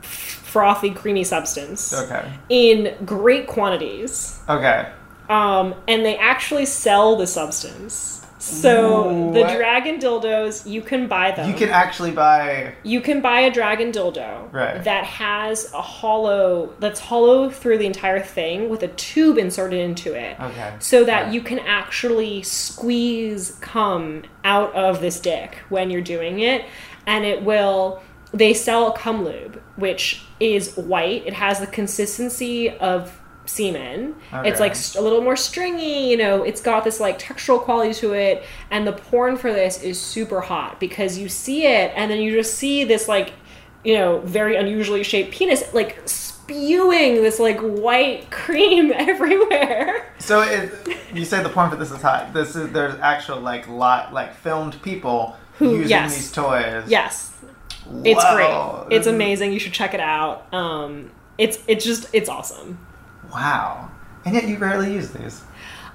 frothy, creamy substance
Okay.
in great quantities.
Okay.
Um, and they actually sell the substance. So the
What?
dragon dildos, you can buy them.
You can actually buy.
You can buy a dragon dildo
Right.
that has a hollow that's hollow through the entire thing with a tube inserted into it.
Okay.
So that
Yeah.
you can actually squeeze cum out of this dick when you're doing it, and it will. They sell cum lube, which is white. It has the consistency of semen. It's like a little more stringy, you know. It's got this like textural quality to it, and the porn for this is super hot because you see it, and then you just see this like, you know, very unusually shaped penis like spewing this like white (laughs) cream (laughs) everywhere.
So it, you say the porn for this is hot. This is there's actual like lot like filmed people
Who-
using
yes.
these toys.
Yes, it's
Wow.
great. It's amazing. You should check it out. Um, it's it's just it's awesome.
Wow. And yet you rarely use these.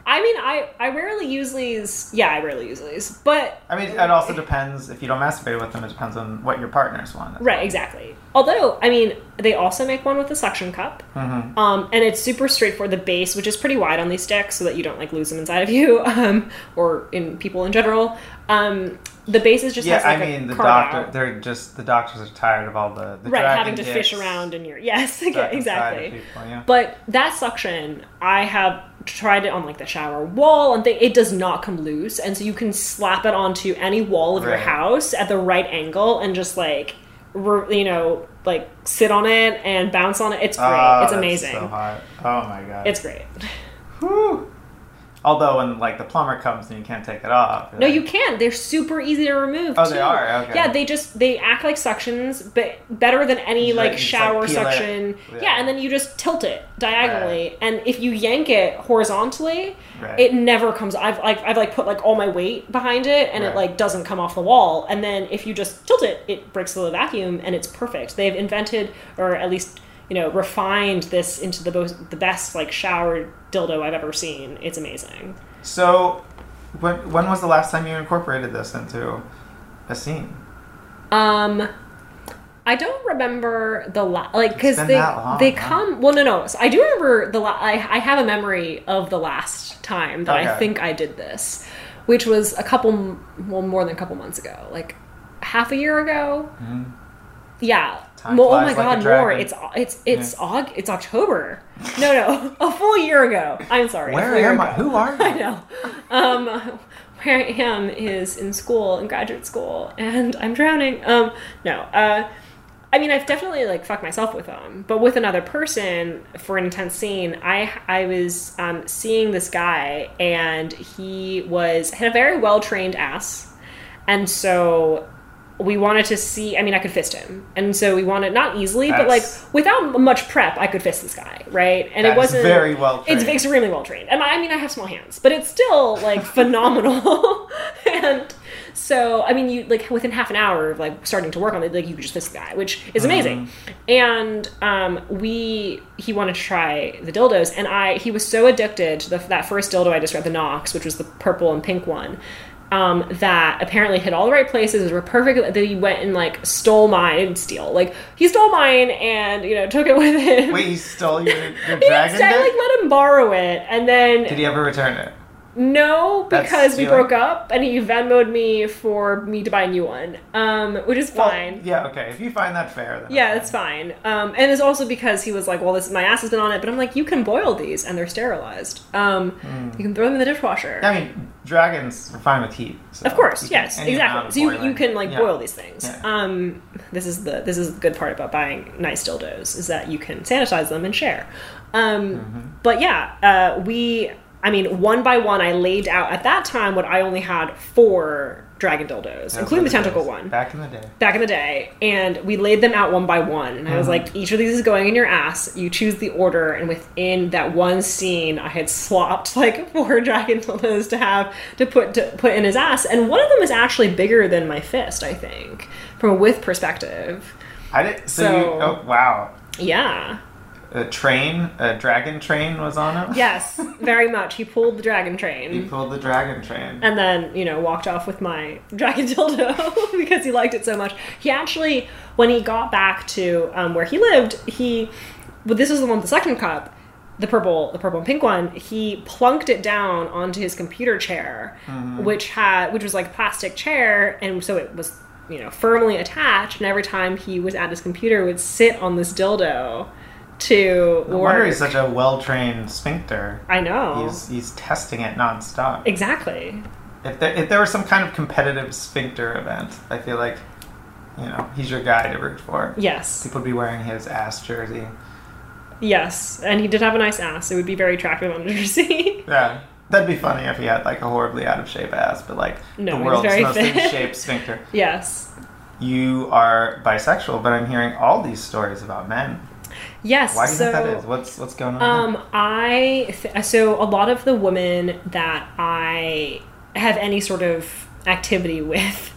I mean, I I rarely use these. Yeah, I rarely use these, but
I mean, it also depends if you don't masturbate with them. It depends on what your partners want.
right, exactly. Although, I mean, they also make one with a suction cup,
Mm-hmm.
um, and it's super straightforward. The base, which is pretty wide on these sticks, so that you don't like lose them inside of you, (laughs) um, or in people in general. Um, the base is just
Yeah,
has like
I mean the doctor.
out.
They're just the doctors are tired of all the, the
right having to fish around in your (laughs) yes, exactly.
people, yeah.
But that suction, I have tried it on like the shower wall, and th- it does not come loose, and so you can slap it onto any wall of your house at the right angle, and just like, re- you know, like sit on it and bounce on it. It's great.
Ah,
it's amazing.
So hot. Oh my god.
It's great.
Whew. Although when like the plumber comes and you can't take it off.
No,
like-
you can. They're super easy to remove.
Oh,
too.
they are? Okay.
Yeah, they just they act like suctions, but better than any
like,
like
just, like,
shower suction.
Yeah.
Yeah. and then you just tilt it diagonally, and if you yank it horizontally,
Right.
it never comes. I've like I've like put like all my weight behind it, and
Right.
it like doesn't come off the wall. And then if you just tilt it, it breaks the vacuum, and it's perfect. They've invented, or at least you know, refined this into the most, the best like shower dildo I've ever seen. It's amazing.
So, when when was the last time you incorporated this into a scene?
Um, I don't remember the la- like because they
long,
they
huh?
come. Well, no, no. So I do remember the. La- I I have a memory of the last time that I think I did this, which was a couple, well, more than a couple months ago, like half a year ago. Yeah.
Time
Well, oh my
like
god, more. It's it's it's Aug- it's October. No, no, (laughs) a full year ago. I'm sorry.
Where am I? Who are (laughs) you?
I know. Um, where I am is in school, in graduate school, and I'm drowning. Um, no. Uh, I mean, I've definitely like fucked myself with them, but with another person for an intense scene. I I was um, seeing this guy, and he was had a very well trained ass, and so we wanted to see. I mean, I could fist him, and so we wanted not easily, but like without much prep, I could fist this guy, right? And it wasn't
very well
It's
trained.
extremely well trained, and I I mean, I have small hands, but it's still like (laughs) phenomenal. (laughs) and so, I mean, you like within half an hour of like starting to work on it, like you could just fist the guy, which is amazing. And um, we he wanted to try the dildos, and I he was so addicted to the, that first dildo I described, the Nox, which was the purple and pink one. Um, that apparently hit all the right places, were perfect. That he went and like stole mine, didn't steal. Like he stole mine and you know took it with him.
Wait, he stole your, your (laughs)
He
dragon
instead
dick?
like let him borrow it, and then
Did he ever return it?
No,
That's
because we
stealing.
broke up, and he Venmoed me for me to buy a new one, um, which is
Well,
fine.
yeah, okay. If you find that fair, then
Yeah,
okay.
it's fine. Um, and it's also because he was like, "Well, this my ass has been on it," but I'm like, "You can boil these, and they're sterilized. Um,
Hmm.
You can throw them in the dishwasher."
I mean, dragons are fine with heat. so
Of course,
can-
yes,
any amount
exactly.
of
So you, you
boiling.
can like
Yeah.
boil these things.
Yeah.
Um, this is the this is the good part about buying nice dildos is that you can sanitize them and share. Um,
Mm-hmm.
But yeah, uh, we. I mean, one by one, I laid out at that time what I only had four dragon dildos, including the tentacle
days.
one.
Back in the day.
back in the day. And we laid them out one by one. And i was mm-hmm. like each of these is going in your ass. You choose the order. And within that one scene i had swapped (laughs) like four dragon dildos to have to put to put in his ass. And one of them is actually bigger than my fist i think from a width perspective.
I did. So,
So-
you, oh wow,
yeah
a train, a dragon train was on him.
yes (laughs) very much he pulled the dragon train.
He pulled the dragon train.
and then you know walked off with my (laughs) dragon dildo (laughs) because he liked it so much he actually when he got back to um, where he lived he well, this is the one with the suction cup the purple the purple and pink one he plunked it down onto his computer chair which had which was like a plastic chair and so it was you know firmly attached and every time he was at his computer would sit on this dildo to
No wonder he's such a well-trained sphincter.
i know
He's he's testing it nonstop.
exactly
If there, if there was some kind of competitive sphincter event, I feel like, you know, he's your guy to root for.
yes
People would be wearing his ass jersey.
Yes, and he did have a nice ass. It would be very attractive on a (laughs) jersey.
Yeah, that'd be funny if he had like a horribly out of shape ass, but like
No,
the world's most in shape sphincter. (laughs)
yes.
You are bisexual, but I'm hearing all these stories about men.
Yes.
Why do you
so,
think that is? What's what's going on?
Um, I th- so a lot of the women that I have any sort of activity (laughs) with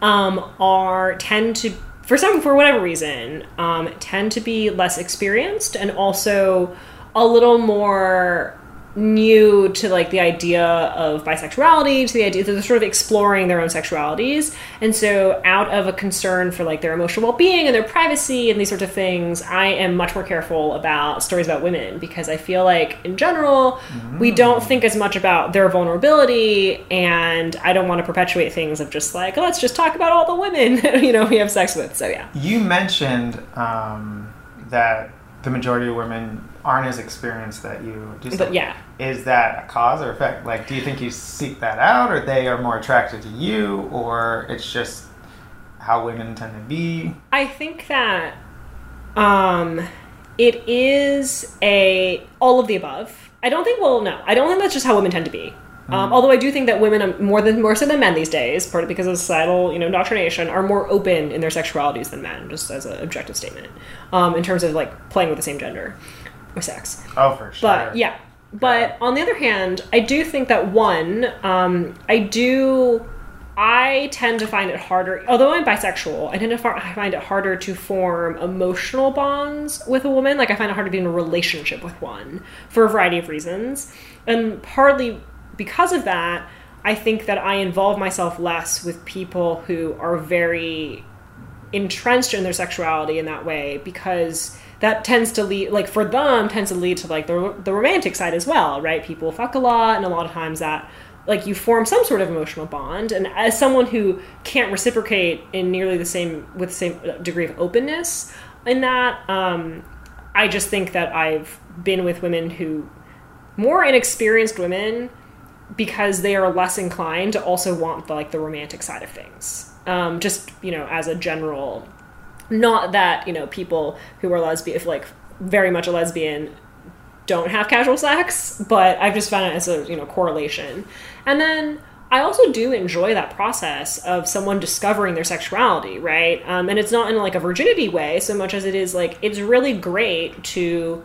um, are tend to for some for whatever reason um, tend to be less experienced and also a little more new to like the idea of bisexuality to the idea that they're sort of exploring their own sexualities. And so out of a concern for like their emotional well-being and their privacy and these sorts of things i am much more careful about stories about women because i feel like in general we don't think as much about their vulnerability and i don't want to perpetuate things of just like let's just talk about all the women (laughs) you know we have sex with. So yeah.
You mentioned um, that the majority of women aren't as experienced that you do.
but yeah
Is that a cause or effect? Like, do you think you seek that out, or they are more attracted to you, or it's just how women tend to be?
I think that um it is a all of the above. I don't think. Well, no, I don't think that's just how women tend to be. Um, although I do think that women, um, more than more so than men these days, partly because of societal, you know, indoctrination, are more open in their sexualities than men, just as an objective statement, um, in terms of like playing with the same gender sex.
Oh, for sure.
But yeah. But on the other hand, I do think that one, um, I do, I tend to find it harder. Although I'm bisexual, I tend to fi- I find it harder to form emotional bonds with a woman. Like I find it hard to be in a relationship with one for a variety of reasons, and partly because of that, I think that I involve myself less with people who are very entrenched in their sexuality in that way because that tends to lead like for them tends to lead to like the, the romantic side as well right? People fuck a lot and a lot of times that like you form some sort of emotional bond. And as someone who can't reciprocate in nearly the same with the same degree of openness in that um, i just think that i've been with women who more inexperienced women because they are less inclined to also want the, like the romantic side of things. Um, just you know as a general not that you know people who are lesbian like very much a lesbian don't have casual sex but i've just found it as a you know correlation. And then i also do enjoy that process of someone discovering their sexuality right? Um, and it's not in like a virginity way so much as it is like it's really great to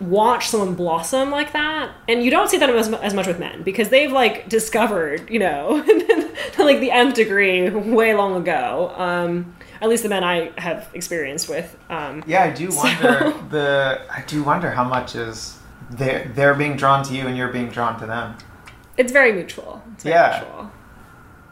watch someone blossom like that. And you don't see that as, as much with men because they've like discovered you know (laughs) like the nth degree way long ago. Um at least the men i have experienced with um
Yeah, I do wonder (laughs) the. I do wonder how much is they're they're being drawn to you and you're being drawn to them.
it's very mutual it's very
Yeah.
mutual.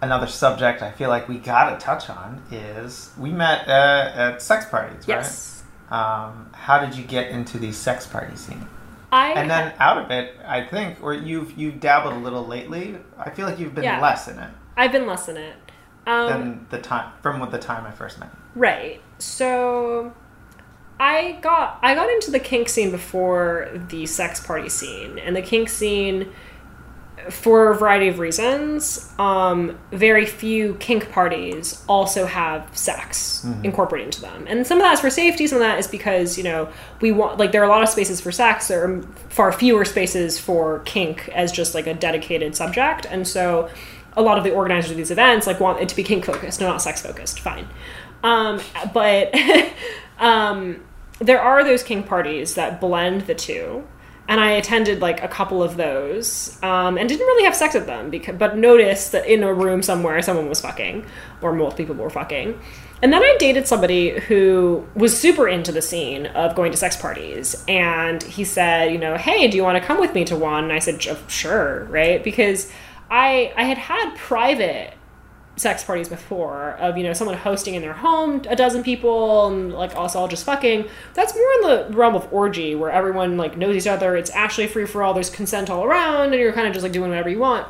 Another subject I feel like we gotta touch on is we met uh, at sex parties, right?
yes
Um, how did you get into the sex party scene?
i
And then out of it, I think, or you've you've dabbled a little lately. I feel like you've been
Yeah.
less in it
i've been less in it um
than the time from what the time I first met.
Right. So I got I got into the kink scene before the sex party scene, and the kink scene for a variety of reasons, um, very few kink parties also have sex incorporated into them. And some of that is for safety, some of that is because, you know, we want, like, there are a lot of spaces for sex, there are far fewer spaces for kink as just like a dedicated subject. And so a lot of the organizers of these events, like, want it to be kink focused, no, not sex focused. Fine. Um, but (laughs) um, there are those kink parties that blend the two and I attended like a couple of those, um, and didn't really have sex with them, because, but noticed that in a room somewhere someone was fucking, or most people were fucking. And then I dated somebody who was super into the scene of going to sex parties, and he said, you know, hey, do you want to come with me to one? And I said, sure, right? Because I I had had private sex parties before of you know someone hosting in their home a dozen people and like us all just fucking. That's more in the realm of orgy where everyone like knows each other. It's actually free for all. There's consent all around and you're kind of just like doing whatever you want.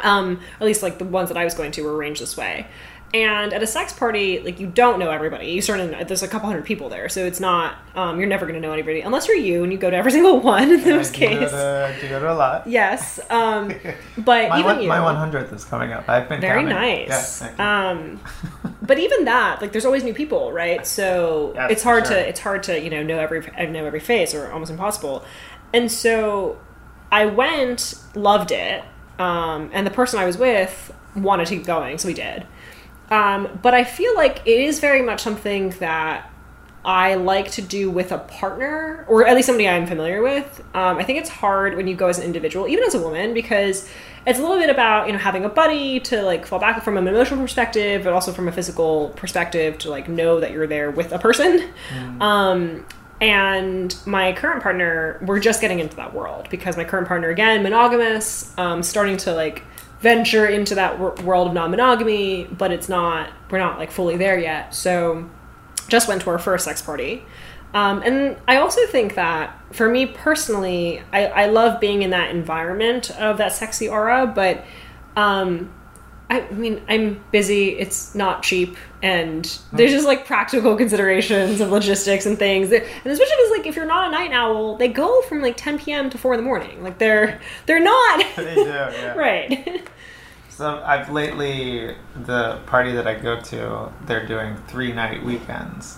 Um at least like the ones that i was going to were arranged this way and at a sex party like you don't know everybody you start there's a couple hundred people there so it's not um, you're never going to know anybody unless you're you and you go to every (laughs) single one in those
I
cases
to, do go to a lot.
yes um (laughs) but
My,
even
one,
you
my 100th is coming up. I've been
very
counting.
nice.
Yes,
um, (laughs) but even that, like, there's always new people, right? So
Yes,
it's hard
sure.
to it's hard to you know know every know every face, or almost impossible. And so I went, loved it, um, and the person I was with wanted to keep going, so we did. Um, but I feel like it is very much something that I like to do with a partner, or at least somebody I'm familiar with. Um, I think it's hard when you go as an individual, even as a woman, because it's a little bit about you know having a buddy to like fall back from an emotional perspective, but also from a physical perspective to like know that you're there with a person. Um, and my current partner, we're just getting into that world because my current partner, again, monogamous, um, starting to like venture into that wor- world of non-monogamy, but it's not. We're not like fully there yet. So just went to our first sex party. Um, and I also think that for me personally, I, I love being in that environment of that sexy aura, but um, I mean, I'm busy, it's not cheap, and there's just like practical considerations of logistics and things. And especially because, like, if you're not a night owl, they go from like 10 p.m. to 4 in the morning. Like, they're they're not. (laughs)
They do, yeah. (laughs)
right. (laughs)
So I've lately the party that I go to, they're doing three night weekends,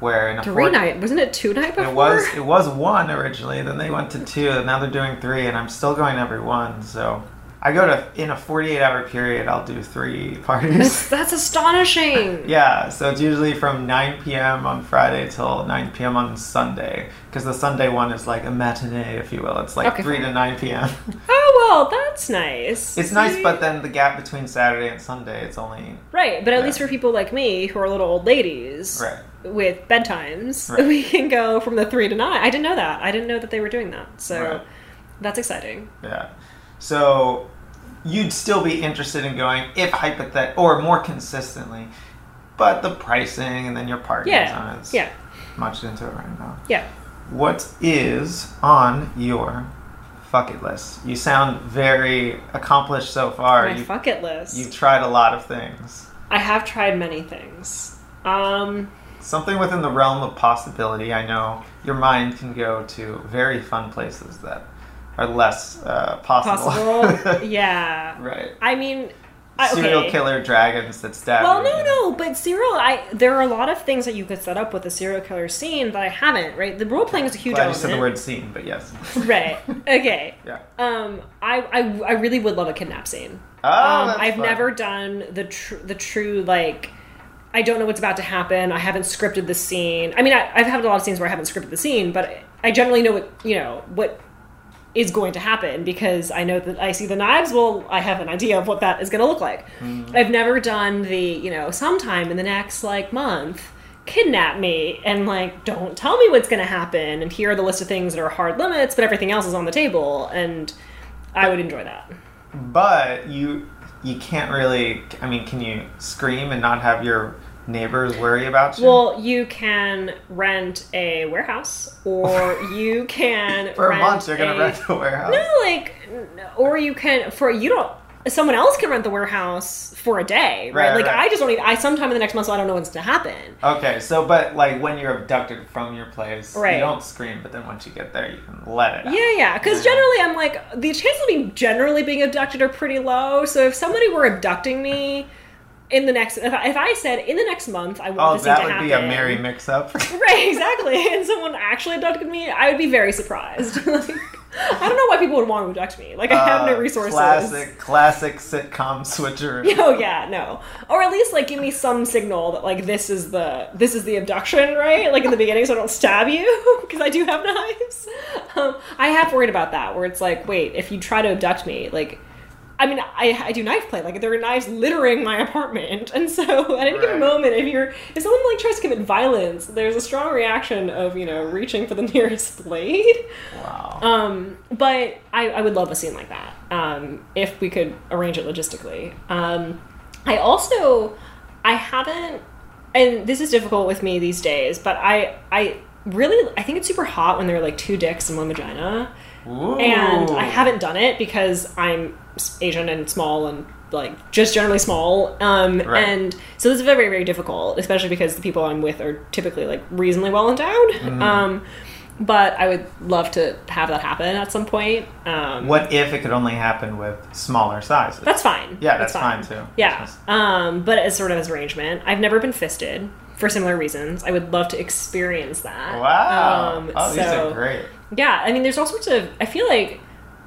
where in a
Three
four-
night wasn't it two night before?
It was it was one originally. Then they went to two. And now they're doing three, and I'm still going every one. So I go to in a 48 hour period. I'll do three (laughs) parties.
That's, that's astonishing.
yeah, so it's usually from 9 p.m. on Friday till 9 p.m. on Sunday, because the Sunday one is like a matinee, if you will. It's like
Okay,
3
fine.
to 9 p.m. (laughs)
Oh well, that's nice.
it's nice, but then the gap between Saturday and Sunday, it's only
right. But at
Yeah.
least for people like me who are little old ladies
right.
with bedtimes,
Right. (laughs)
we can go from the three to nine. I didn't know that. I didn't know that they were doing that. So
Right.
that's exciting.
Yeah. So you'd still be interested in going if hypothet or more consistently, but the pricing and then your parking
Yeah.
on it's
Yeah.
much into it right now.
Yeah.
What is on your fuck it list? You sound very accomplished so far.
My
You,
fuck it list.
you've tried a lot of things.
I have tried many things. Um,
Something within the realm of possibility. I know your mind can go to very fun places that are less uh, possible.
possible. (laughs) yeah.
right.
I mean, I,
Serial killer dragons that stab
Well,
you.
no, no, but serial. I there are a lot of things that you could set up with a serial killer scene that I haven't. Right, the role playing is a huge
Glad you said the word scene, but yes. (laughs)
Right. Okay.
Yeah.
Um, I, I I really would love a kidnap scene.
Oh,
um, I've
fun.
never done the tr- the true like. I don't know what's about to happen. I haven't scripted the scene. I mean, I, I've had a lot of scenes where I haven't scripted the scene, but I generally know what you know what is going to happen because I know that I see the knives. Well, I have an idea of what that is going to look like.
Mm-hmm.
I've never done the you know sometime in the next like month kidnap me and like don't tell me what's going to happen and here are the list of things that are hard limits but everything else is on the table and i would enjoy that
But you you can't really. I mean, can you scream and not have your neighbors worry about you?
Well, you can rent a warehouse, or (laughs) you can
For a month, you're gonna
a-
rent a warehouse.
No, like, or you can for you don't. Someone else can rent the warehouse for a day, right?
Right,
like
right.
I just don't. Even, I sometime in the next month, so I don't know what's to happen.
Okay, so but like when you're abducted from your place,
Right.
you don't scream, but then once you get there, you can let it out.
Yeah, yeah. Because
Yeah.
generally, I'm like the chances of me generally being abducted are pretty low. So if somebody were abducting me in the next, if I, if I said in the next month, I want
Oh,
this
that
to
would
happen,
be a merry mix-up. (laughs) (laughs)
Right, exactly. And someone actually abducted me, I would be very surprised. (laughs) like, I don't know why people would want to abduct me. Like I have no
Uh,
resources.
Classic, classic sitcom switcher.
Oh yeah, no. Or at least like give me some signal that like this is the this is the abduction, right? Like in the beginning, so I don't stab you because I do have knives. Um, I have worried about that, where it's like, wait, if you try to abduct me, like. I mean, I, I do knife play. Like there are knives littering my apartment, (laughs) and so at any given
Right.
moment, if you're if someone like tries to commit violence, there's a strong reaction of you know reaching for the (laughs) nearest blade.
Wow.
Um, but I, I would love a scene like that um, if we could arrange it logistically. Um, I also I haven't, and this is difficult with me these days, but I I really I think it's super hot when there are like two dicks and one vagina,
Ooh.
and I haven't done it because I'm Asian and small and like just generally small um
Right.
and so this is very very difficult especially because the people i'm with are typically like reasonably well endowed
Mm-hmm.
um but i would love to have that happen at some point um
What if it could only happen with smaller sizes?
that's fine
yeah, that's, fine. too.
yeah
Just-
um but as sort of as arrangement i've never been fisted for similar reasons i would love to experience that
Wow.
um
oh, these
so
are great.
Yeah, I mean, there's all sorts of. I feel like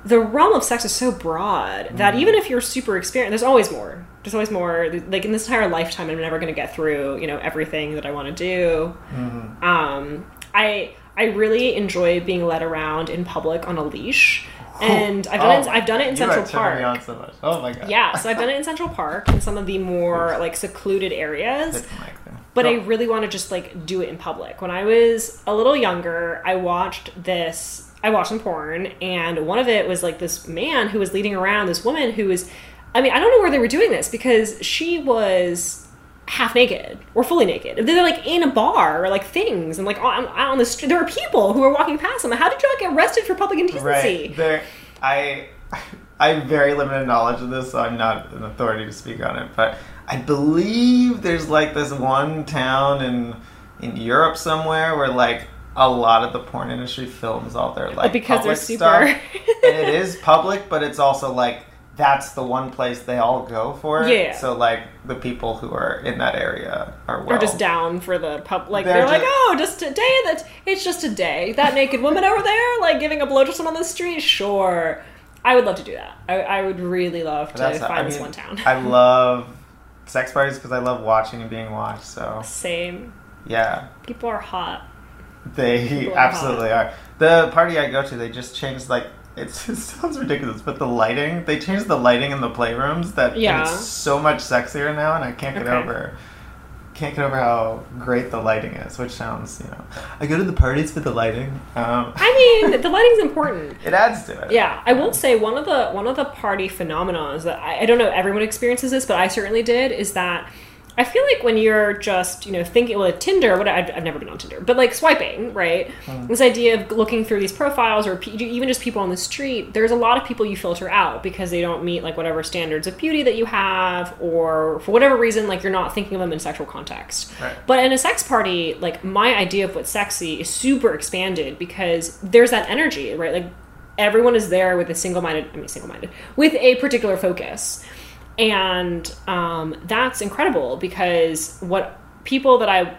the realm of sex is so broad that
Mm-hmm.
even if you're super experienced, there's always more. There's always more. Like in this entire lifetime, I'm never going to get through, you know, everything that I want to do.
Mm-hmm.
Um, I I really enjoy being led around in public on a leash, and I've done
Oh
it. I've done it in
oh,
Central
you me
Park.
on so much. Oh my god.
Yeah, so I've done it in Central Park in some of the more like secluded areas
Hit the mic
but I really want to just like do it in public. When I was a little younger, I watched this. I watched some porn, and one of it was like this man who was leading around this woman who was. I mean, I don't know where they were doing this because she was half naked or fully naked. They're like in a bar or like things and like on, on the street. There are people who are walking past them. How did you not get arrested for public indecency?
Right. There, I, (laughs) I have very limited knowledge of this, so I'm not an authority to speak on it. But I believe there's like this one town in in Europe somewhere where like a lot of the porn industry films all their like
because they're super-
stuff. and it is public, but it's also like that's the one place they all go for it.
Yeah.
So like the people who are in that area are well.
Or just down for the pub, like
They're
they're, like, oh, just a day. That it's just a day. That naked woman over there, like giving a blow to someone on the street. Sure, I would love to do that. I, I would really love to find
I
this one town.
I (laughs) love sex parties because I love watching and being watched. So
Same.
yeah,
People are hot.
they
People are
absolutely are. The party I go to, they just changed like. It's, it (laughs) sounds ridiculous, but the lighting, they changed the lighting in the playrooms that
Yeah.
it's so much sexier now, and I can't get
Okay.
over can't get over how great the lighting is, which sounds, you know. I go to the parties for the lighting. Um,
I mean, (laughs) the lighting's important.
it adds to it.
Yeah, I will say one of the one of the party phenomena is that I, I don't know everyone experiences this, but I certainly did. Is that I feel like when you're just you know thinking well Tinder, what I've, I've never been on Tinder, but like swiping, right? Mm. This idea of looking through these profiles or pe- even just people on the street. There's a lot of people you filter out because they don't meet like whatever standards of beauty that you have, or for whatever reason, like you're not thinking of them in sexual context.
Right.
But in a sex party, like my idea of what's sexy is super expanded because there's that energy, right? Like everyone is there with a single-minded, I mean single-minded, with a particular focus. And um, that's incredible because what people that I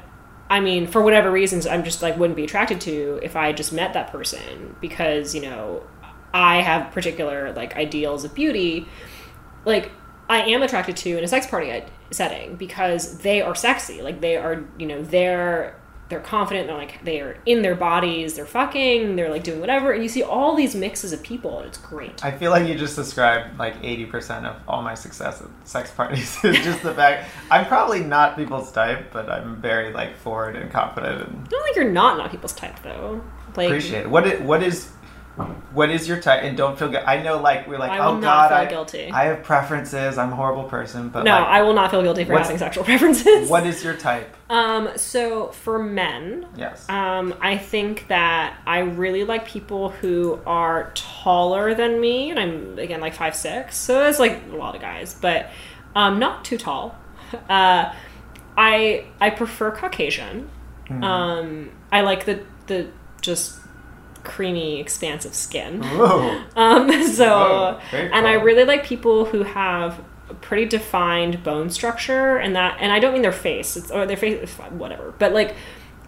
I mean, for whatever reasons, I'm just like wouldn't be attracted to if I just met that person because, you know, I have particular like ideals of beauty. Like I am attracted to in a sex party setting because they are sexy. Like they are, you know, they're they're confident. They're like they are in their bodies. They're fucking. They're like doing whatever, and you see all these mixes of people, and it's great.
I feel like you just described like 80% of all my success at sex parties. (laughs) is just the fact I'm probably not people's type, but I'm very like forward and confident and
I don't think you're not not people's type though. Like
appreciate it. What is, what is what is your type? And don't feel good. I know like we're like
I will
oh
not
god,
feel
I,
guilty.
I have preferences. I'm a horrible person, but
No,
like,
I will not feel guilty for having sexual (laughs) preferences.
what is your type?
Um, so for men,
Yes.
um, I think that I really like people who are taller than me, and I'm again like five six, so that's like a lot of guys, but um, not too tall. Uh, I I prefer Caucasian.
Mm-hmm.
Um, I like the the just creamy, expansive skin.
Whoa. (laughs)
Um, so,
very
and I really like people who have pretty defined bone structure, and that, and I don't mean their face, it's or their face, whatever, but like,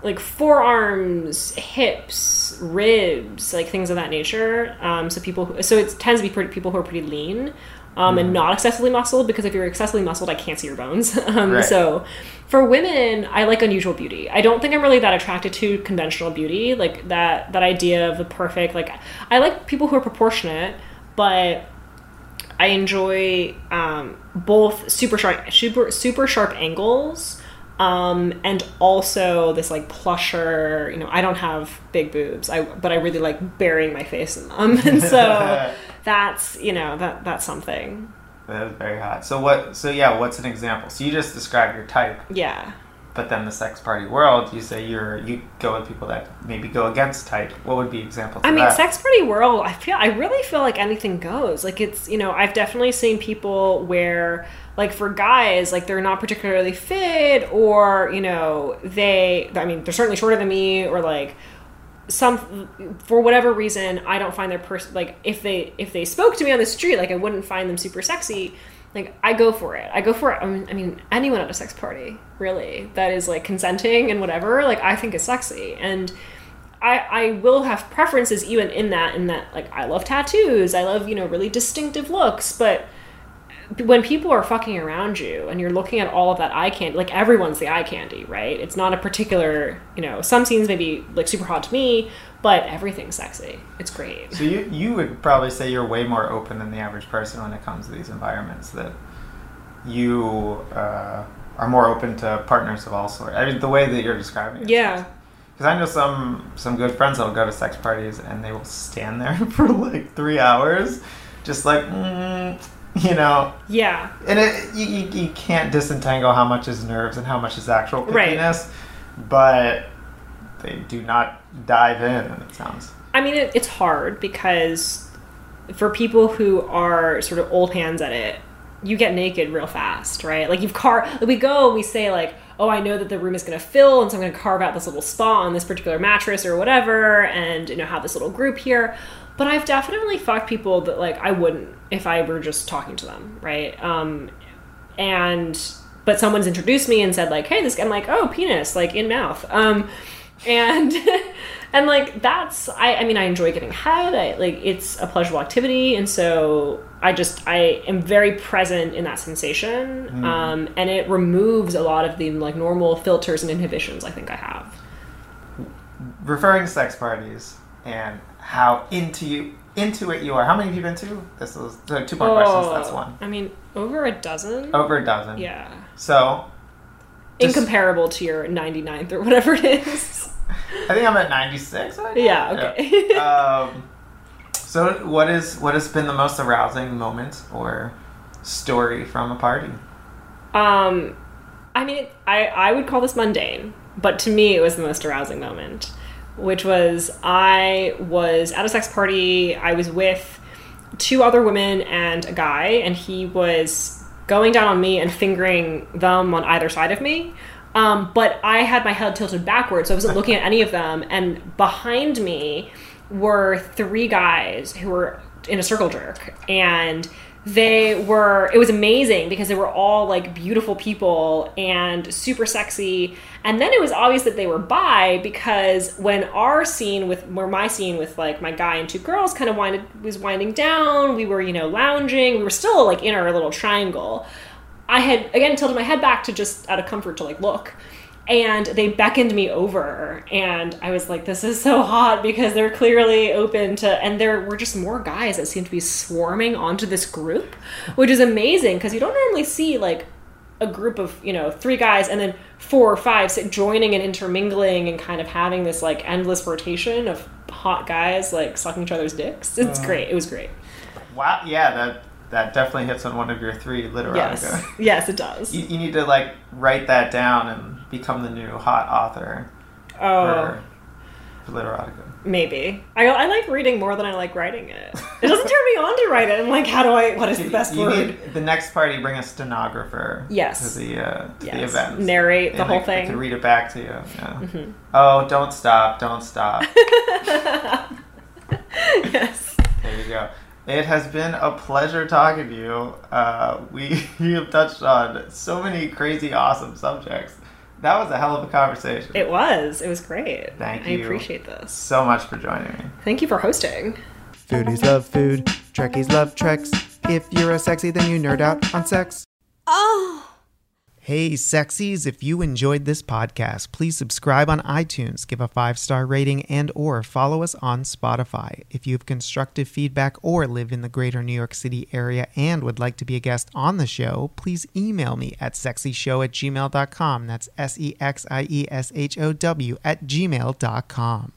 like forearms, hips, ribs, like things of that nature. Um, so people, who, so it tends to be pretty, people who are pretty lean. Um,
Mm-hmm.
and not excessively muscled because if you're excessively muscled, I can't see your bones. (laughs) um,
Right.
So, for women, I like unusual beauty. I don't think I'm really that attracted to conventional beauty, like that that idea of the perfect. Like, I like people who are proportionate, but I enjoy um, both super sharp, super super sharp angles, um, and also this like plusher. You know, I don't have big boobs, I but I really like burying my face in them, (laughs) and so (laughs) that's you know that that's something.
That is very hot. So what? So yeah, what's an example? So you just described your type,
Yeah.
but then the sex party world, you say you're you go with people that maybe go against type. What would be examples?
I
of
mean,
that?
sex party world. I feel. I really feel like anything goes. Like it's. You know, I've definitely seen people where, like, for guys, like they're not particularly fit, or you know, they. I mean, they're certainly shorter than me, or like some for whatever reason i don't find their person like if they if they spoke to me on the street like i wouldn't find them super sexy. Like i go for it. I go for it i mean, I mean anyone at a sex party really that is like consenting and whatever like i think is sexy. And I, I will have preferences even in that in that like I love tattoos. I love you know really distinctive looks. But when people are fucking around you and you're looking at all of that eye candy like everyone's the eye candy right it's not a particular you know some scenes may be like super hot to me but everything's sexy it's great
So you you would probably say you're way more open than the average person when it comes to these environments. That you uh, are more open to partners of all sorts. I mean, the way that you're describing it.
yeah
Because I know some some good friends that'll go to sex parties and they will stand there (laughs) for like three hours, just like mm, (laughs) you know.
yeah
And it, you, you you can't disentangle how much is nerves and how much is actual
Right.
but they do not dive in. And it sounds
I mean, it, it's hard because for people who are sort of old hands at it, you get naked real fast, right? Like you've car, like we go and we say like, oh, I know that the room is going to fill, and so I'm going to carve out this little spot on this particular mattress or whatever, and you know have this little group here. But I've definitely fucked people that like I wouldn't if I were just talking to them, right? Um, and but someone's introduced me and said like, hey, this. guy. I'm like, oh, penis, like in mouth. Um, (laughs) and and like that's I, I mean i enjoy getting head I, like it's a pleasurable activity and so i just i am very present in that sensation
Mm-hmm.
um, and it removes a lot of the like normal filters and inhibitions i think i have
Referring to sex parties and how into you into it you are. How many have you been to? This is so two more questions. That's one.
i mean over a dozen
Over a dozen.
yeah
So just-
incomparable to your 99th or whatever it is
I think I'm at 96 right
yeah okay (laughs)
um, so what is what has been the most arousing moment or story from a party?
Um, I mean, I, I would call this mundane, but to me, it was the most arousing moment, which was I was at a sex party. I was with two other women and a guy, and he was going down on me and fingering them on either side of me. Um, but I had my head tilted backwards, so I wasn't looking at any of them. And behind me were three guys who were in a circle jerk, and they were it was amazing because they were all like beautiful people and super sexy. And then it was obvious that they were bi because when our scene with where my scene with like my guy and two girls kind of winded was winding down we were you know lounging we were still like in our little triangle. I had again tilted my head back to just out of comfort to like look and they beckoned me over and i was like this is so hot because they're clearly open to and there were just more guys that seemed to be swarming onto this group which is amazing because you don't normally see like a group of you know three guys and then four or five sit joining and intermingling and kind of having this like endless rotation of hot guys like sucking each other's dicks. It's uh. great. It was great.
Wow, yeah, that that definitely hits on one of your three literotica.
yes (laughs) yes it does
You, you need to like write that down and become the new hot author
oh
for.
Maybe. I, I like reading more than I like writing it. It doesn't turn me on to write it. I'm like, how do I, what is the best
you
word?
need the next party. Bring a stenographer.
Yes.
To the uh, to the event.
Narrate the
And
whole
they- they
thing. Mm-hmm.
can read it back to you. Yeah. Oh, don't stop! Don't stop.
yes. (laughs)
there you go. It has been a pleasure talking to you. Uh, we (laughs) you have touched on so many crazy, awesome subjects. That was a hell of a conversation.
It was. It was great.
Thank you.
I appreciate this.
so much for joining me.
Thank you for hosting.
Foodies love food, Trekkies love treks. If you're a sexy, then you nerd out on sex.
Oh.
Hey, sexies, if you enjoyed this podcast, please subscribe on iTunes, give a five-star rating, and or follow us on Spotify. If you have constructive feedback or live in the greater New York City area and would like to be a guest on the show, please email me at sexieshow at gmail.com. That's S-E-X-I-E-S-H-O-W at gmail.com.